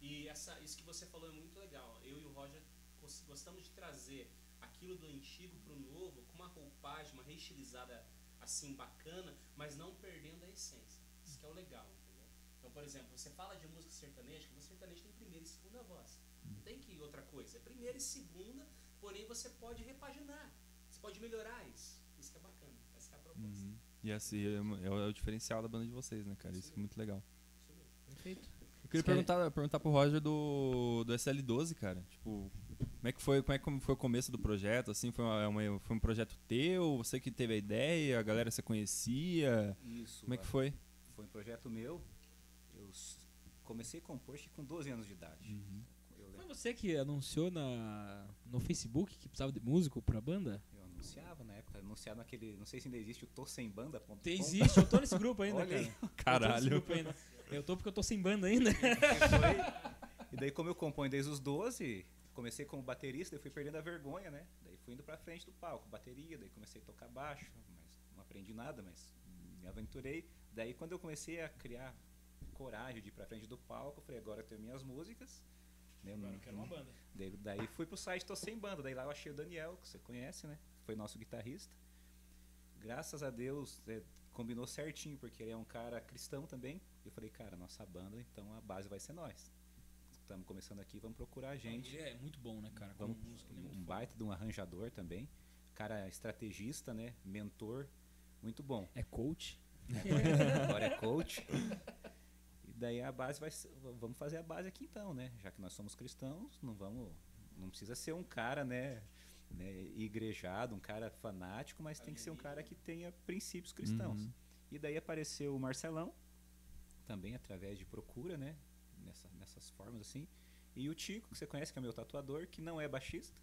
E essa, isso que você falou é muito legal. Eu e o Roger gos- gostamos de trazer aquilo do antigo pro novo com uma roupagem, uma reestilizada assim bacana, mas não perdendo a essência. Isso que é o legal, entendeu? Então, por exemplo, você fala de música sertaneja, que música sertaneja tem primeira e segunda voz. Não tem que ir outra coisa. É primeira e segunda, porém você pode repaginar. Você pode melhorar isso. Isso que é bacana. Essa que é a proposta. Uhum. E assim, é, é o diferencial da banda de vocês, né, cara? Isso é muito legal. Isso mesmo. Perfeito. Eu queria perguntar, perguntar pro Roger do, do SL12, cara. Tipo, como é que foi, como é que foi o começo do projeto? Assim, foi, uma, uma- foi um projeto teu? Você que teve a ideia? A galera você conhecia? Isso. Como é que ó, foi? Foi um projeto meu. Eu comecei a compor com 12 anos de idade. Uhum. Você que anunciou na, no Facebook que precisava de músico pra banda? eu anunciava na época, anunciava naquele, não sei se ainda existe o tossembanda.com. Tem, existe, eu tô nesse grupo ainda, Olha aí. cara. Eu tô nesse Caralho. grupo ainda. Eu tô porque eu tô sem banda ainda. E E daí, como eu componho desde os 12, comecei como baterista, daí fui perdendo a vergonha, né? Daí fui indo pra frente do palco, bateria, daí comecei a tocar baixo, mas não aprendi nada, mas me aventurei. Daí, quando eu comecei a criar coragem de ir pra frente do palco, eu falei, agora eu tenho minhas músicas. Né? Agora eu quero uma banda. Daí, daí fui pro site Tô Sem Banda, daí lá eu achei o Daniel, que você conhece, né? Foi nosso guitarrista. Graças a Deus, é, combinou certinho, porque ele é um cara cristão também. Eu falei, cara, nossa banda, então a base vai ser nós. Estamos começando aqui, vamos procurar gente. Ele é muito bom, né, cara? Como Vamos, músico, ele é muito um baita de um arranjador também. Cara estrategista, né? Mentor, muito bom. É coach. Agora é coach. Daí a base vai ser, vamos fazer a base aqui então, né? Já que nós somos cristãos, não vamos, não precisa ser um cara, né, né igrejado, um cara fanático, mas tem que ser um cara que tenha princípios cristãos. Uhum. E daí apareceu o Marcelão, também através de procura, né? Nessa, nessas formas assim. E o Tico, que você conhece, que é meu tatuador, que não é baixista,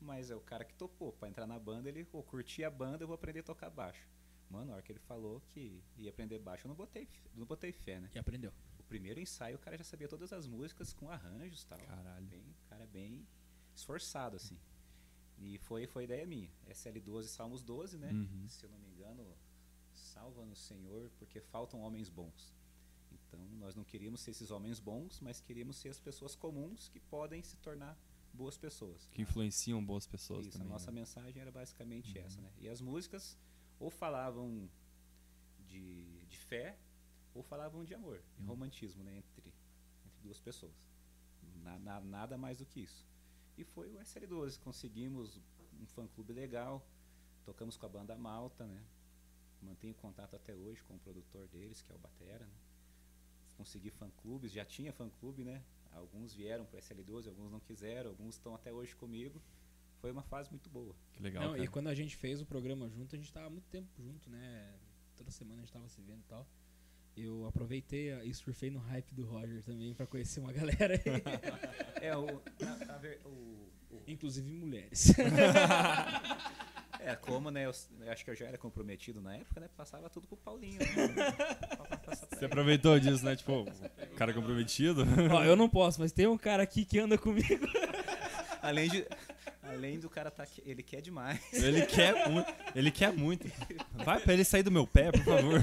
mas é o cara que topou. Pra entrar na banda, ele, pô, curti a banda, eu vou aprender a tocar baixo. Mano, na hora que ele falou que ia aprender baixo, eu não botei, não botei fé, né? E aprendeu. Primeiro ensaio, o cara já sabia todas as músicas com arranjos e tal. Caralho. Bem, cara bem esforçado, assim. E foi, foi ideia minha. SL12, Salmos 12, né? Uhum. Se eu não me engano, salva-nos, Senhor, porque faltam homens bons. Então, nós não queríamos ser esses homens bons, mas queríamos ser as pessoas comuns que podem se tornar boas pessoas. Que influenciam boas pessoas Isso, também. a nossa né? mensagem era basicamente Uhum. essa, né? E as músicas ou falavam de, de fé ou falavam de amor, de Uhum. romantismo, né? Entre, entre duas pessoas. Na- na- nada mais do que isso. E foi o SL12. Conseguimos um fã-clube legal, tocamos com a banda Malta, né? Mantenho contato até hoje com o produtor deles, que é o Batera, né? Consegui fã-clubes, já tinha fã-clube, né? Alguns vieram para o SL12, alguns não quiseram, alguns estão até hoje comigo. Foi uma fase muito boa. Que legal, Não, cara. e quando a gente fez o programa junto, a gente tava muito tempo junto, né? Toda semana a gente tava se vendo e tal. Eu aproveitei a- e surfei no hype do Roger também pra conhecer uma galera aí, É, o, na- na ver- o- o- inclusive mulheres. É, como, né? Eu, eu acho que eu já era comprometido na época, né? Passava tudo pro Paulinho. Né? Você aproveitou disso, né? Tipo, o cara comprometido. Ó, eu não posso, mas tem um cara aqui que anda comigo. além, de, além do cara tá. Ele quer demais. Ele quer muito. Ele quer muito. Vai pra ele sair do meu pé, por favor.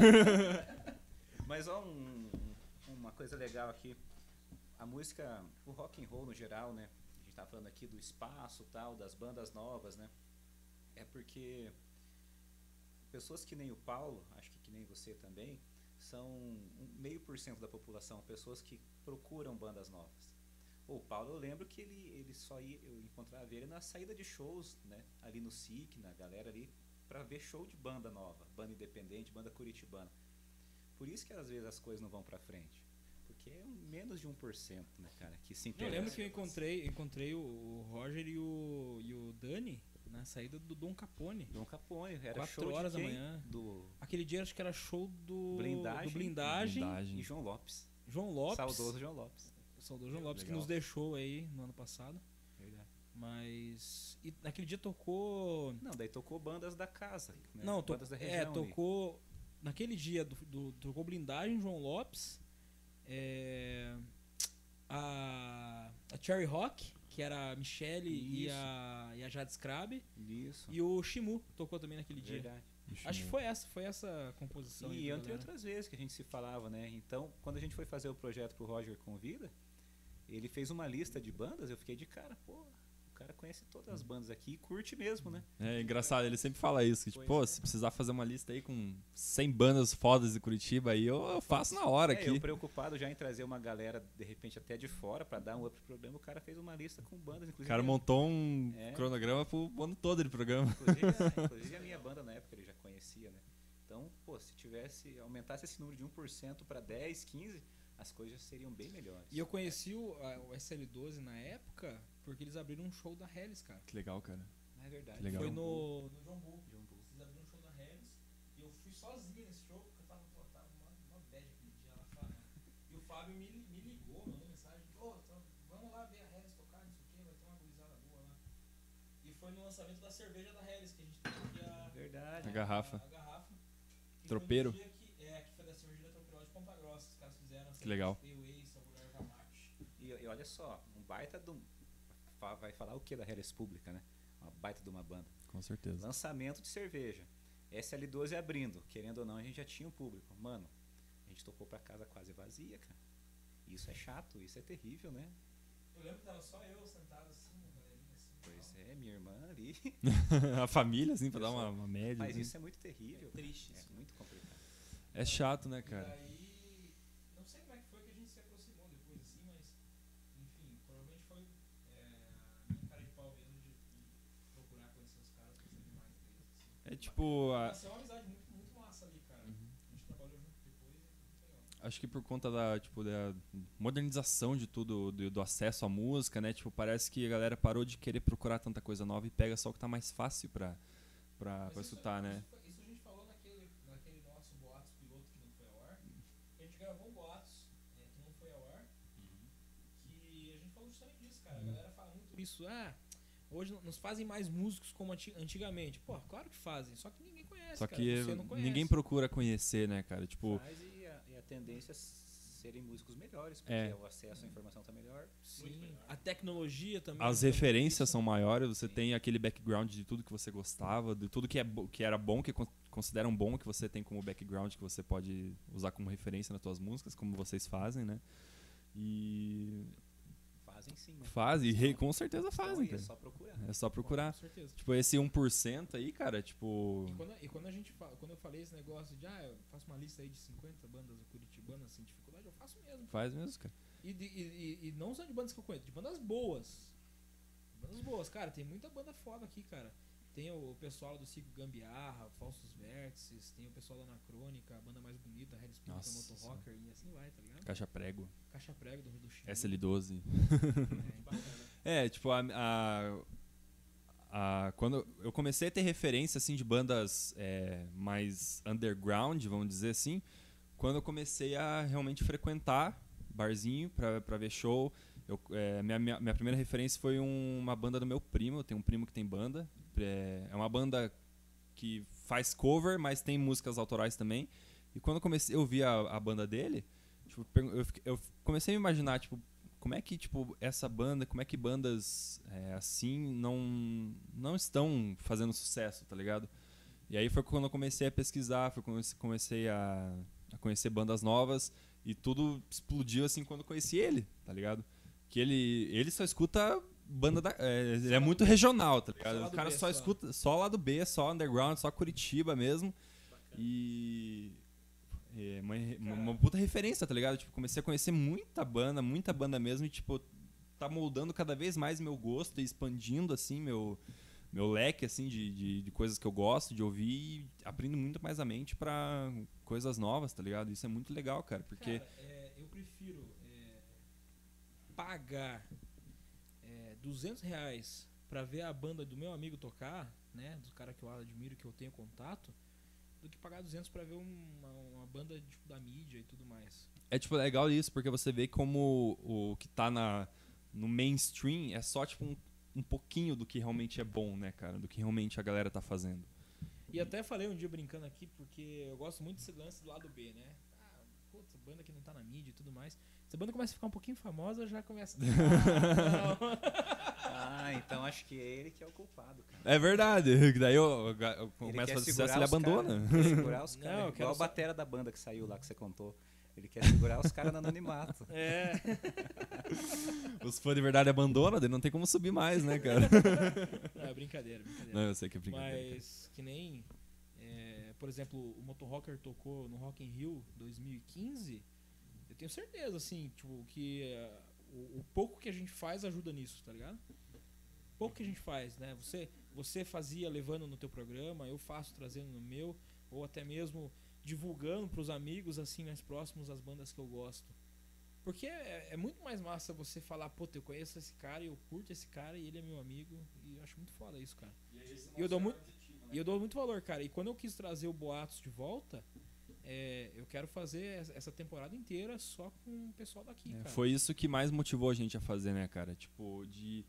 Mas ó, um- uma coisa legal aqui. A música, o rock and roll no geral, né? A gente tá falando aqui do espaço tal, das bandas novas, né? É porque pessoas que nem o Paulo, acho que que nem você também, são meio por cento da população, pessoas que procuram bandas novas. O Paulo, eu lembro que ele, ele só ia, eu encontrava ele na saída de shows, né? Ali no SIC, na galera ali, pra ver show de banda nova, banda independente, banda curitibana. Por isso que às vezes as coisas não vão pra frente. Porque é um- menos de 1%, né, cara, que se Eu interessa. lembro que eu encontrei, encontrei o- Roger e o, e o Dani na saída do Dom Capone. Dom Capone, era Quatro show horas da manhã. Do Aquele dia acho que era show do Blindagem. do blindagem, Blindagem. e João Lopes. João Lopes. Saudoso João Lopes. Saudoso João Lopes, que Legal. nos deixou aí no ano passado. Verdade. Mas. E naquele dia tocou. Não, daí tocou bandas da casa. Né? Não, to, bandas da é, região. ali. tocou. Naquele dia do, do- tocou blindagem João Lopes. é, a, a Cherry Rock, que era a Michelle e a, e a Jade Scrabe. Isso. E o Shimu tocou também naquele dia. Verdade. Acho que foi essa, foi essa composição. E entre outras vezes que a gente se falava, né? Então, quando a gente foi fazer o projeto pro Roger Convida, ele fez uma lista de bandas, eu fiquei de cara, o cara conhece todas as bandas aqui e curte mesmo, né? É engraçado, ele sempre fala isso. Que, tipo, pô, é. se precisar fazer uma lista aí com 100 bandas fodas de Curitiba aí, eu, eu faço na hora É, aqui. eu preocupado já em trazer uma galera, de repente, até de fora, pra dar um up pro programa, o cara fez uma lista com bandas, O inclusive. cara a- montou um É. cronograma pro ano todo de programa. Inclusive, a- inclusive a minha banda na época ele já conhecia, né? Então, pô, se tivesse, aumentasse esse número de 1% para 10, 15, as coisas seriam bem melhores. E eu conheci o, a- o SL12 na época porque eles abriram um show da Hellis, cara. Que legal, cara. Não é verdade. Legal. Foi no, no John Bull. John Bull. Eles abriram um show da Hellis e eu fui sozinho nesse show porque eu tava, pô, tava uma, uma bad aquele dia lá fora. E o Fábio me, me ligou, mandou mensagem: Ô, então, vamos lá ver a Hellis tocar, não sei o que, vai ter uma gurizada boa lá. E foi no lançamento da cerveja da Hellis que a gente teve aqui a, Verdade. A garrafa. A, garrafa. Que Tropeiro. Foi no dia que, é, que foi da cervejaria Tropeiro de Ponta Grossa. Os caras fizeram Que legal. E, e olha só, um baita do. Vai falar o que da Hellis Pública, né? Uma baita de uma banda. Com certeza. Lançamento de cerveja. SL12 abrindo. Querendo ou não, a gente já tinha um público. Mano, a gente tocou pra casa quase vazia, cara. Isso é chato, isso é terrível, né? Eu lembro que tava só eu sentado assim, uma galerinha assim. Pois é, minha irmã ali. a família, assim, pra dar Pessoal, uma, uma média. Mas assim. isso é muito terrível. Triste. É muito complicado. É chato, né, E cara? daí, não sei como é que foi que a gente se aproximou depois assim, mas enfim, provavelmente foi é, a minha cara de pau mesmo de, de procurar conhecer os caras, conhecer demais deles. Assim. É tipo, a- Nasceu uma amizade muito, muito massa ali, cara. A gente trabalhou junto depois e foi muito legal. acho que por conta da, tipo, da modernização de tudo, do, do acesso à música, né? Tipo, parece que a galera parou de querer procurar tanta coisa nova e pega só o que tá mais fácil pra, pra, Mas pra isso- escutar, né? Isso, isso a gente falou naquele, naquele nosso Boatos piloto que não foi ao ar. A gente gravou um Boatos é, que não foi ao ar. Que a gente falou justamente disso. cara. A galera fala muito isso. Ah, hoje não- se fazem mais músicos como anti- antigamente. Pô, claro que fazem, só que ninguém conhece. Só cara, que você não conhece. ninguém procura conhecer, né, cara? Tipo, Faz e a, e a tendência é serem músicos melhores, porque É. o acesso à informação tá melhor. Sim, a tecnologia também. as muito referências são maiores, você tem aquele background de tudo que você gostava, de tudo que, é, bo- que era bom, que con- consideram bom, que você tem como background, que você pode usar como referência nas suas músicas, como vocês fazem, né? E Fazem sim, né? fazem, e com certeza Então fazem, aí é só procurar. É só procurar. Com certeza. Tipo, esse 1% aí, cara, tipo... E quando, e quando a gente fala, quando eu falei esse negócio de, ah, eu faço uma lista aí de 50 bandas curitibanas sem dificuldade, eu faço mesmo. Faz mesmo, cara. E, de- e, e, e não só de bandas que eu conheço, de bandas boas. Bandas boas, cara, tem muita banda foda aqui, cara. Tem o pessoal do Ciclo Gambiarra, Falsos Vértices, tem o pessoal da Anacrônica, a banda mais bonita, Red Spirit, Motor Rocker, e assim vai, tá ligado? Caixa prego. Caixa Prego do Rio do Chile. SL12. É, É, tipo, a, a- quando eu comecei a ter referência, assim, de bandas é, mais underground, vamos dizer assim, quando eu comecei a realmente frequentar barzinho pra, pra ver show. Eu, é, minha, minha, minha primeira referência foi um- uma banda do meu primo, eu tenho um primo que tem banda. É, é uma banda que faz cover, mas tem músicas autorais também. E quando eu comecei, eu vi a, a banda dele, tipo, eu, eu comecei a me imaginar, tipo, como é que, tipo, essa banda, como é que bandas é, assim não, não estão fazendo sucesso, tá ligado? E aí foi quando eu comecei a pesquisar, foi quando eu comecei a, a conhecer bandas novas e tudo explodiu assim quando eu conheci ele, tá ligado? Que ele, ele só escuta banda da. é, ele é muito regional, tá ligado? Só lá O do cara só, só. escuta só lá do B, só underground, só Curitiba mesmo. E. É uma, uma, uma puta referência, tá ligado? Tipo, comecei a conhecer muita banda, muita banda mesmo, e tipo, tá moldando cada vez mais meu gosto e expandindo, assim, meu, meu leque, assim, de, de, de coisas que eu gosto de ouvir e abrindo muito mais a mente pra coisas novas, tá ligado? Isso é muito legal, cara, porque... Cara, é, eu prefiro é, pagar 200 reais pra ver a banda do meu amigo tocar, né? Do cara que eu admiro, que eu tenho contato, do que pagar 200 pra ver uma, uma banda tipo, da mídia e tudo mais. É, tipo, legal isso, porque você vê como o que tá na, no mainstream é só, tipo, um, um pouquinho do que realmente é bom, né, cara? Do que realmente a galera tá fazendo. E até falei um dia brincando aqui, porque eu gosto muito desse lance do lado B, né? Ah, putz, banda que não tá na mídia e tudo mais. Se a banda começa a ficar um pouquinho famosa, já começa. Ah. Ah, então acho que é ele que é o culpado, cara. É verdade, daí eu, eu Ele começo a fazer sucesso ele os abandona. cara- quer segurar os Não, caras. quero igual a batera da banda que saiu lá que você contou. Ele quer segurar os caras no anonimato. É. Os fãs de verdade abandonam, daí não tem como subir mais, né, cara? Não, é brincadeira, brincadeira. Não, eu sei que é brincadeira. Mas que nem, é, por exemplo, o Motor Rocker tocou no Rock in Rio 2015. Tenho certeza, assim, tipo, que é, o, o pouco que a gente faz ajuda nisso, tá ligado? Pouco que a gente faz, né? Você, você fazia levando no teu programa, eu faço trazendo no meu, ou até mesmo divulgando pros amigos, assim, mais próximos as bandas que eu gosto. Porque é, é muito mais massa você falar, pô, eu conheço esse cara e eu curto esse cara e ele é meu amigo. E eu acho muito foda isso, cara. E eu dou muito, e eu dou muito valor, cara. E quando eu quis trazer o Boatos de volta, é, eu quero fazer essa- temporada inteira só com o pessoal daqui, É, cara. foi isso que mais motivou a gente a fazer, né, cara? Tipo, de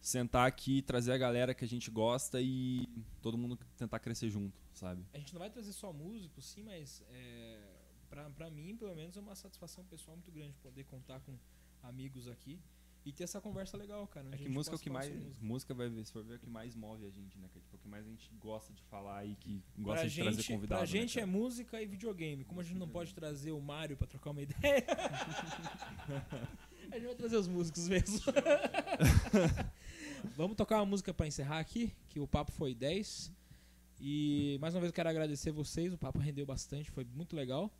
sentar aqui, trazer a galera que a gente gosta e todo mundo tentar crescer junto, sabe? A gente não vai trazer só músicos, sim, mas é, pra, pra mim, pelo menos, é uma satisfação pessoal muito grande poder contar com amigos aqui e ter essa conversa legal, cara. É que música é o que mais. música. Música vai ver, se for ver, é o que mais move a gente, né? cara? Tipo, o que mais a gente gosta de falar e que gosta Pra de trazer gente, convidado. pra né, gente é cara? música e videogame. Como a gente não pode trazer o Mario pra trocar uma ideia, a gente vai trazer os músicos mesmo. Vamos tocar uma música pra encerrar aqui, que o papo foi 10. E mais uma vez eu quero agradecer vocês, o papo rendeu bastante, foi muito legal.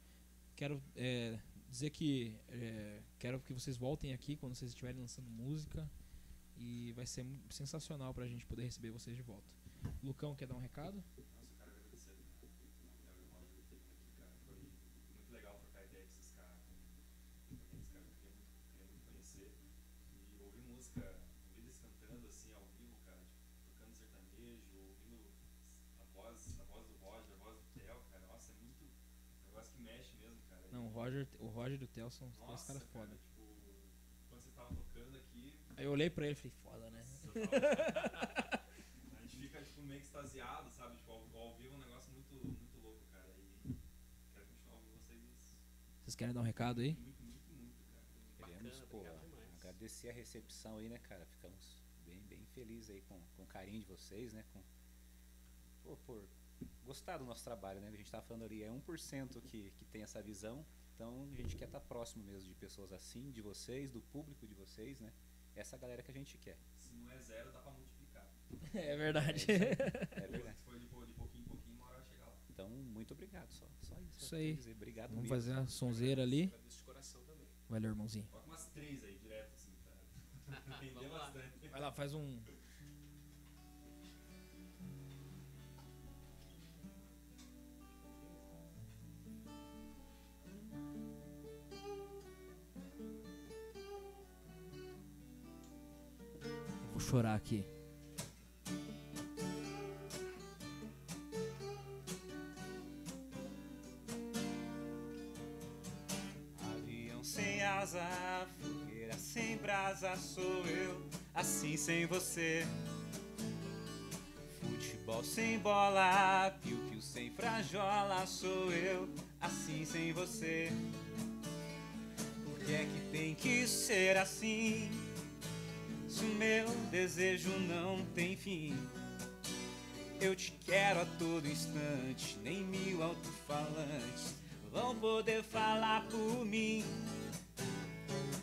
Quero é, dizer que é, quero que vocês voltem aqui quando vocês estiverem lançando música. E vai ser sensacional pra gente poder receber vocês de volta. Lucão, quer dar um recado? Nossa, eu quero agradecer né, ao Léo e ao Roger por terem aqui, cara. Foi muito legal trocar ideia com esses caras. Com esses caras que eu queria muito, queria muito conhecer. E ouvir música, ouvir eles cantando assim ao vivo, cara. Tipo, tocando sertanejo, ouvindo a voz, a voz do Roger, a voz do Theo, cara. Nossa, é muito. Um negócio que mexe mesmo, cara. Não, o Roger, o Roger e o Theo são Nossa, caras cara, foda. Tipo, quando vocês tava tocando aqui, Aí eu olhei pra ele e falei, foda, né? a gente fica tipo, meio que extasiado, sabe? Tipo, ao, ao vivo é um negócio muito, muito louco, cara. E quero continuar ouvindo vocês Vocês querem dar um recado aí? muito, muito, muito, cara. Queremos, Bacana, pô, agradecer a recepção aí, né, cara? Ficamos bem, bem felizes aí com, com o carinho de vocês, né? Com, pô, por gostar do nosso trabalho, né? A gente tá falando ali, é 1% que, que tem essa visão. Então a gente quer estar próximo mesmo de pessoas assim, de vocês, do público de vocês, né? Essa galera que a gente quer. Se não é zero, dá pra multiplicar. É verdade. É verdade. Se for de, de pouquinho em pouquinho, uma hora vai chegar lá. Então, muito obrigado. Só, só isso. Isso eu aí. dizer. Obrigado Vamos mesmo. fazer a sonzeira ali. Agradeço de coração também. Valeu, irmãozinho. Coloca umas três aí direto, assim, bastante. Vai lá, faz um. Chorar aqui. Avião sem asa, fogueira sem brasa, sou eu, assim sem você. Futebol sem bola, piu-piu sem frajola, sou eu, assim sem você. Por que é que tem que ser assim? O meu desejo não tem fim. Eu te quero a todo instante, nem mil alto-falantes vão poder falar por mim.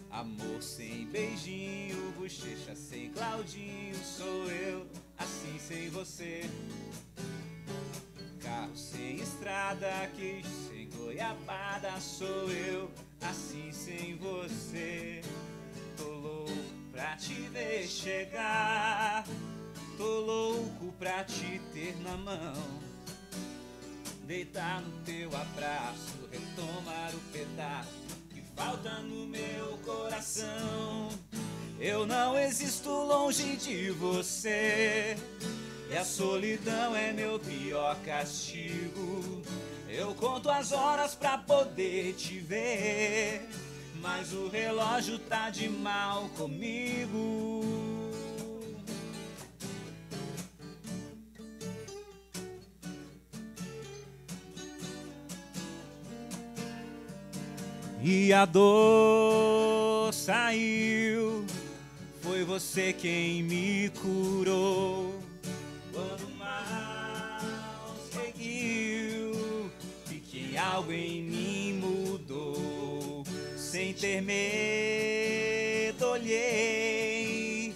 Amor sem beijinho, bochecha sem Claudinho, sou eu, assim sem você. Carro sem estrada, queijo sem goiabada, sou eu, assim sem você. Tô louco pra te ver chegar, tô louco pra te ter na mão. Deitar no teu abraço, retomar o pedaço que falta no meu coração. Eu não existo longe de você, e a solidão é meu pior castigo. Eu conto as horas pra poder te ver, mas o relógio tá de mal comigo. E a dor saiu, foi você quem me curou. Quando o mal seguiu, vi que algo em mim mudou. Sem ter medo, olhei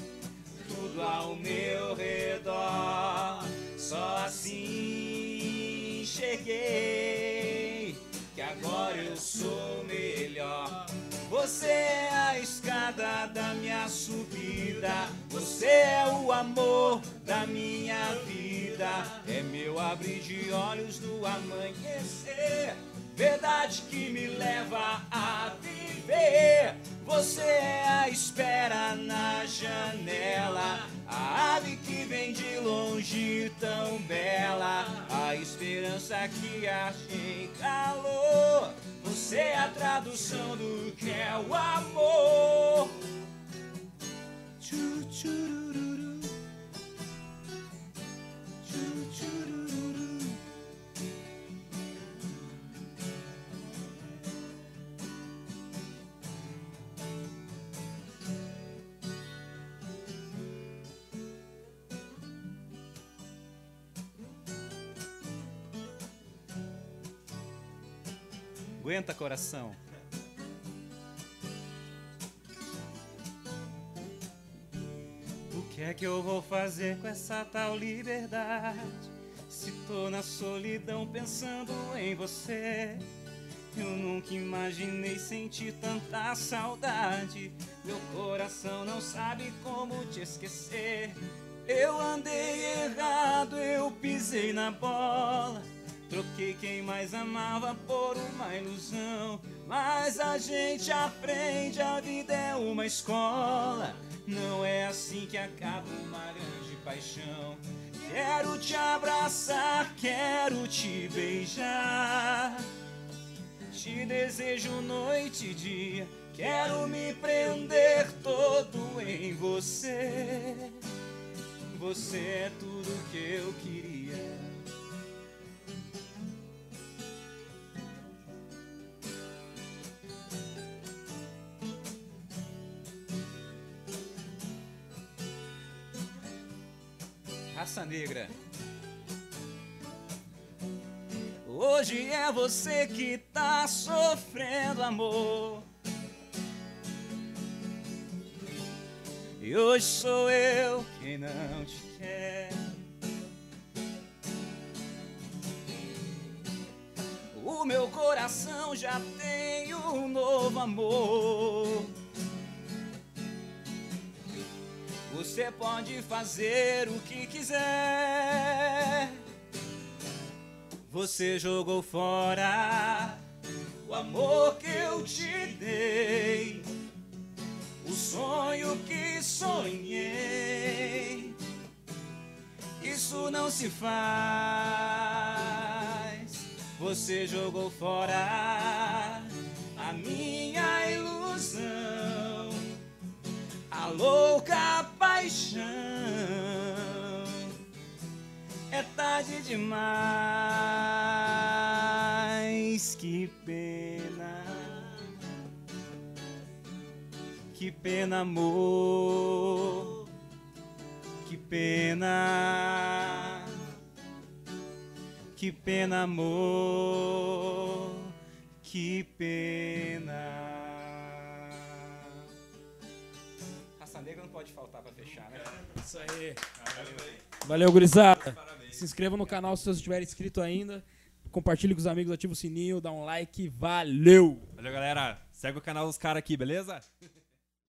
tudo ao meu redor. Só assim cheguei que agora eu sou melhor. Você é a escada da minha subida, você é o amor da minha vida, é meu abrir de olhos no amanhecer, verdade que me leva a viver. Você é a espera na janela, a ave que vem de longe tão bela, a esperança que acha em calor. Você é a tradução do que é o amor. Tchu, tchurururu. Aguenta, coração. O que é que eu vou fazer com essa tal liberdade? Se tô na solidão pensando em você. Eu nunca imaginei sentir tanta saudade. Meu coração não sabe como te esquecer. Eu andei errado, eu pisei na bola. Troquei quem mais amava por uma ilusão. Mas a gente aprende, a vida é uma escola. Não é assim que acaba uma grande paixão. Quero te abraçar, quero te beijar. Te desejo noite e dia, Quero me prender todo em você. Você é tudo que eu queria. Raça Negra. Hoje é você que tá sofrendo amor. E hoje sou eu quem não te quer. O meu coração já tem um novo amor. Você pode fazer o que quiser. Você jogou fora o amor que eu te dei, o sonho que sonhei. Isso não se faz. Você jogou fora a minha ilusão, a louca paixão. É tarde demais, que pena. Que pena, amor. Que pena. Que pena, amor. Que pena. Isso aí. Valeu, gurizada. Se inscreva no canal se você não estiver inscrito ainda. Compartilhe com os amigos, ativa o sininho, dá um like. Valeu! Valeu, galera. Segue o canal dos caras aqui, beleza?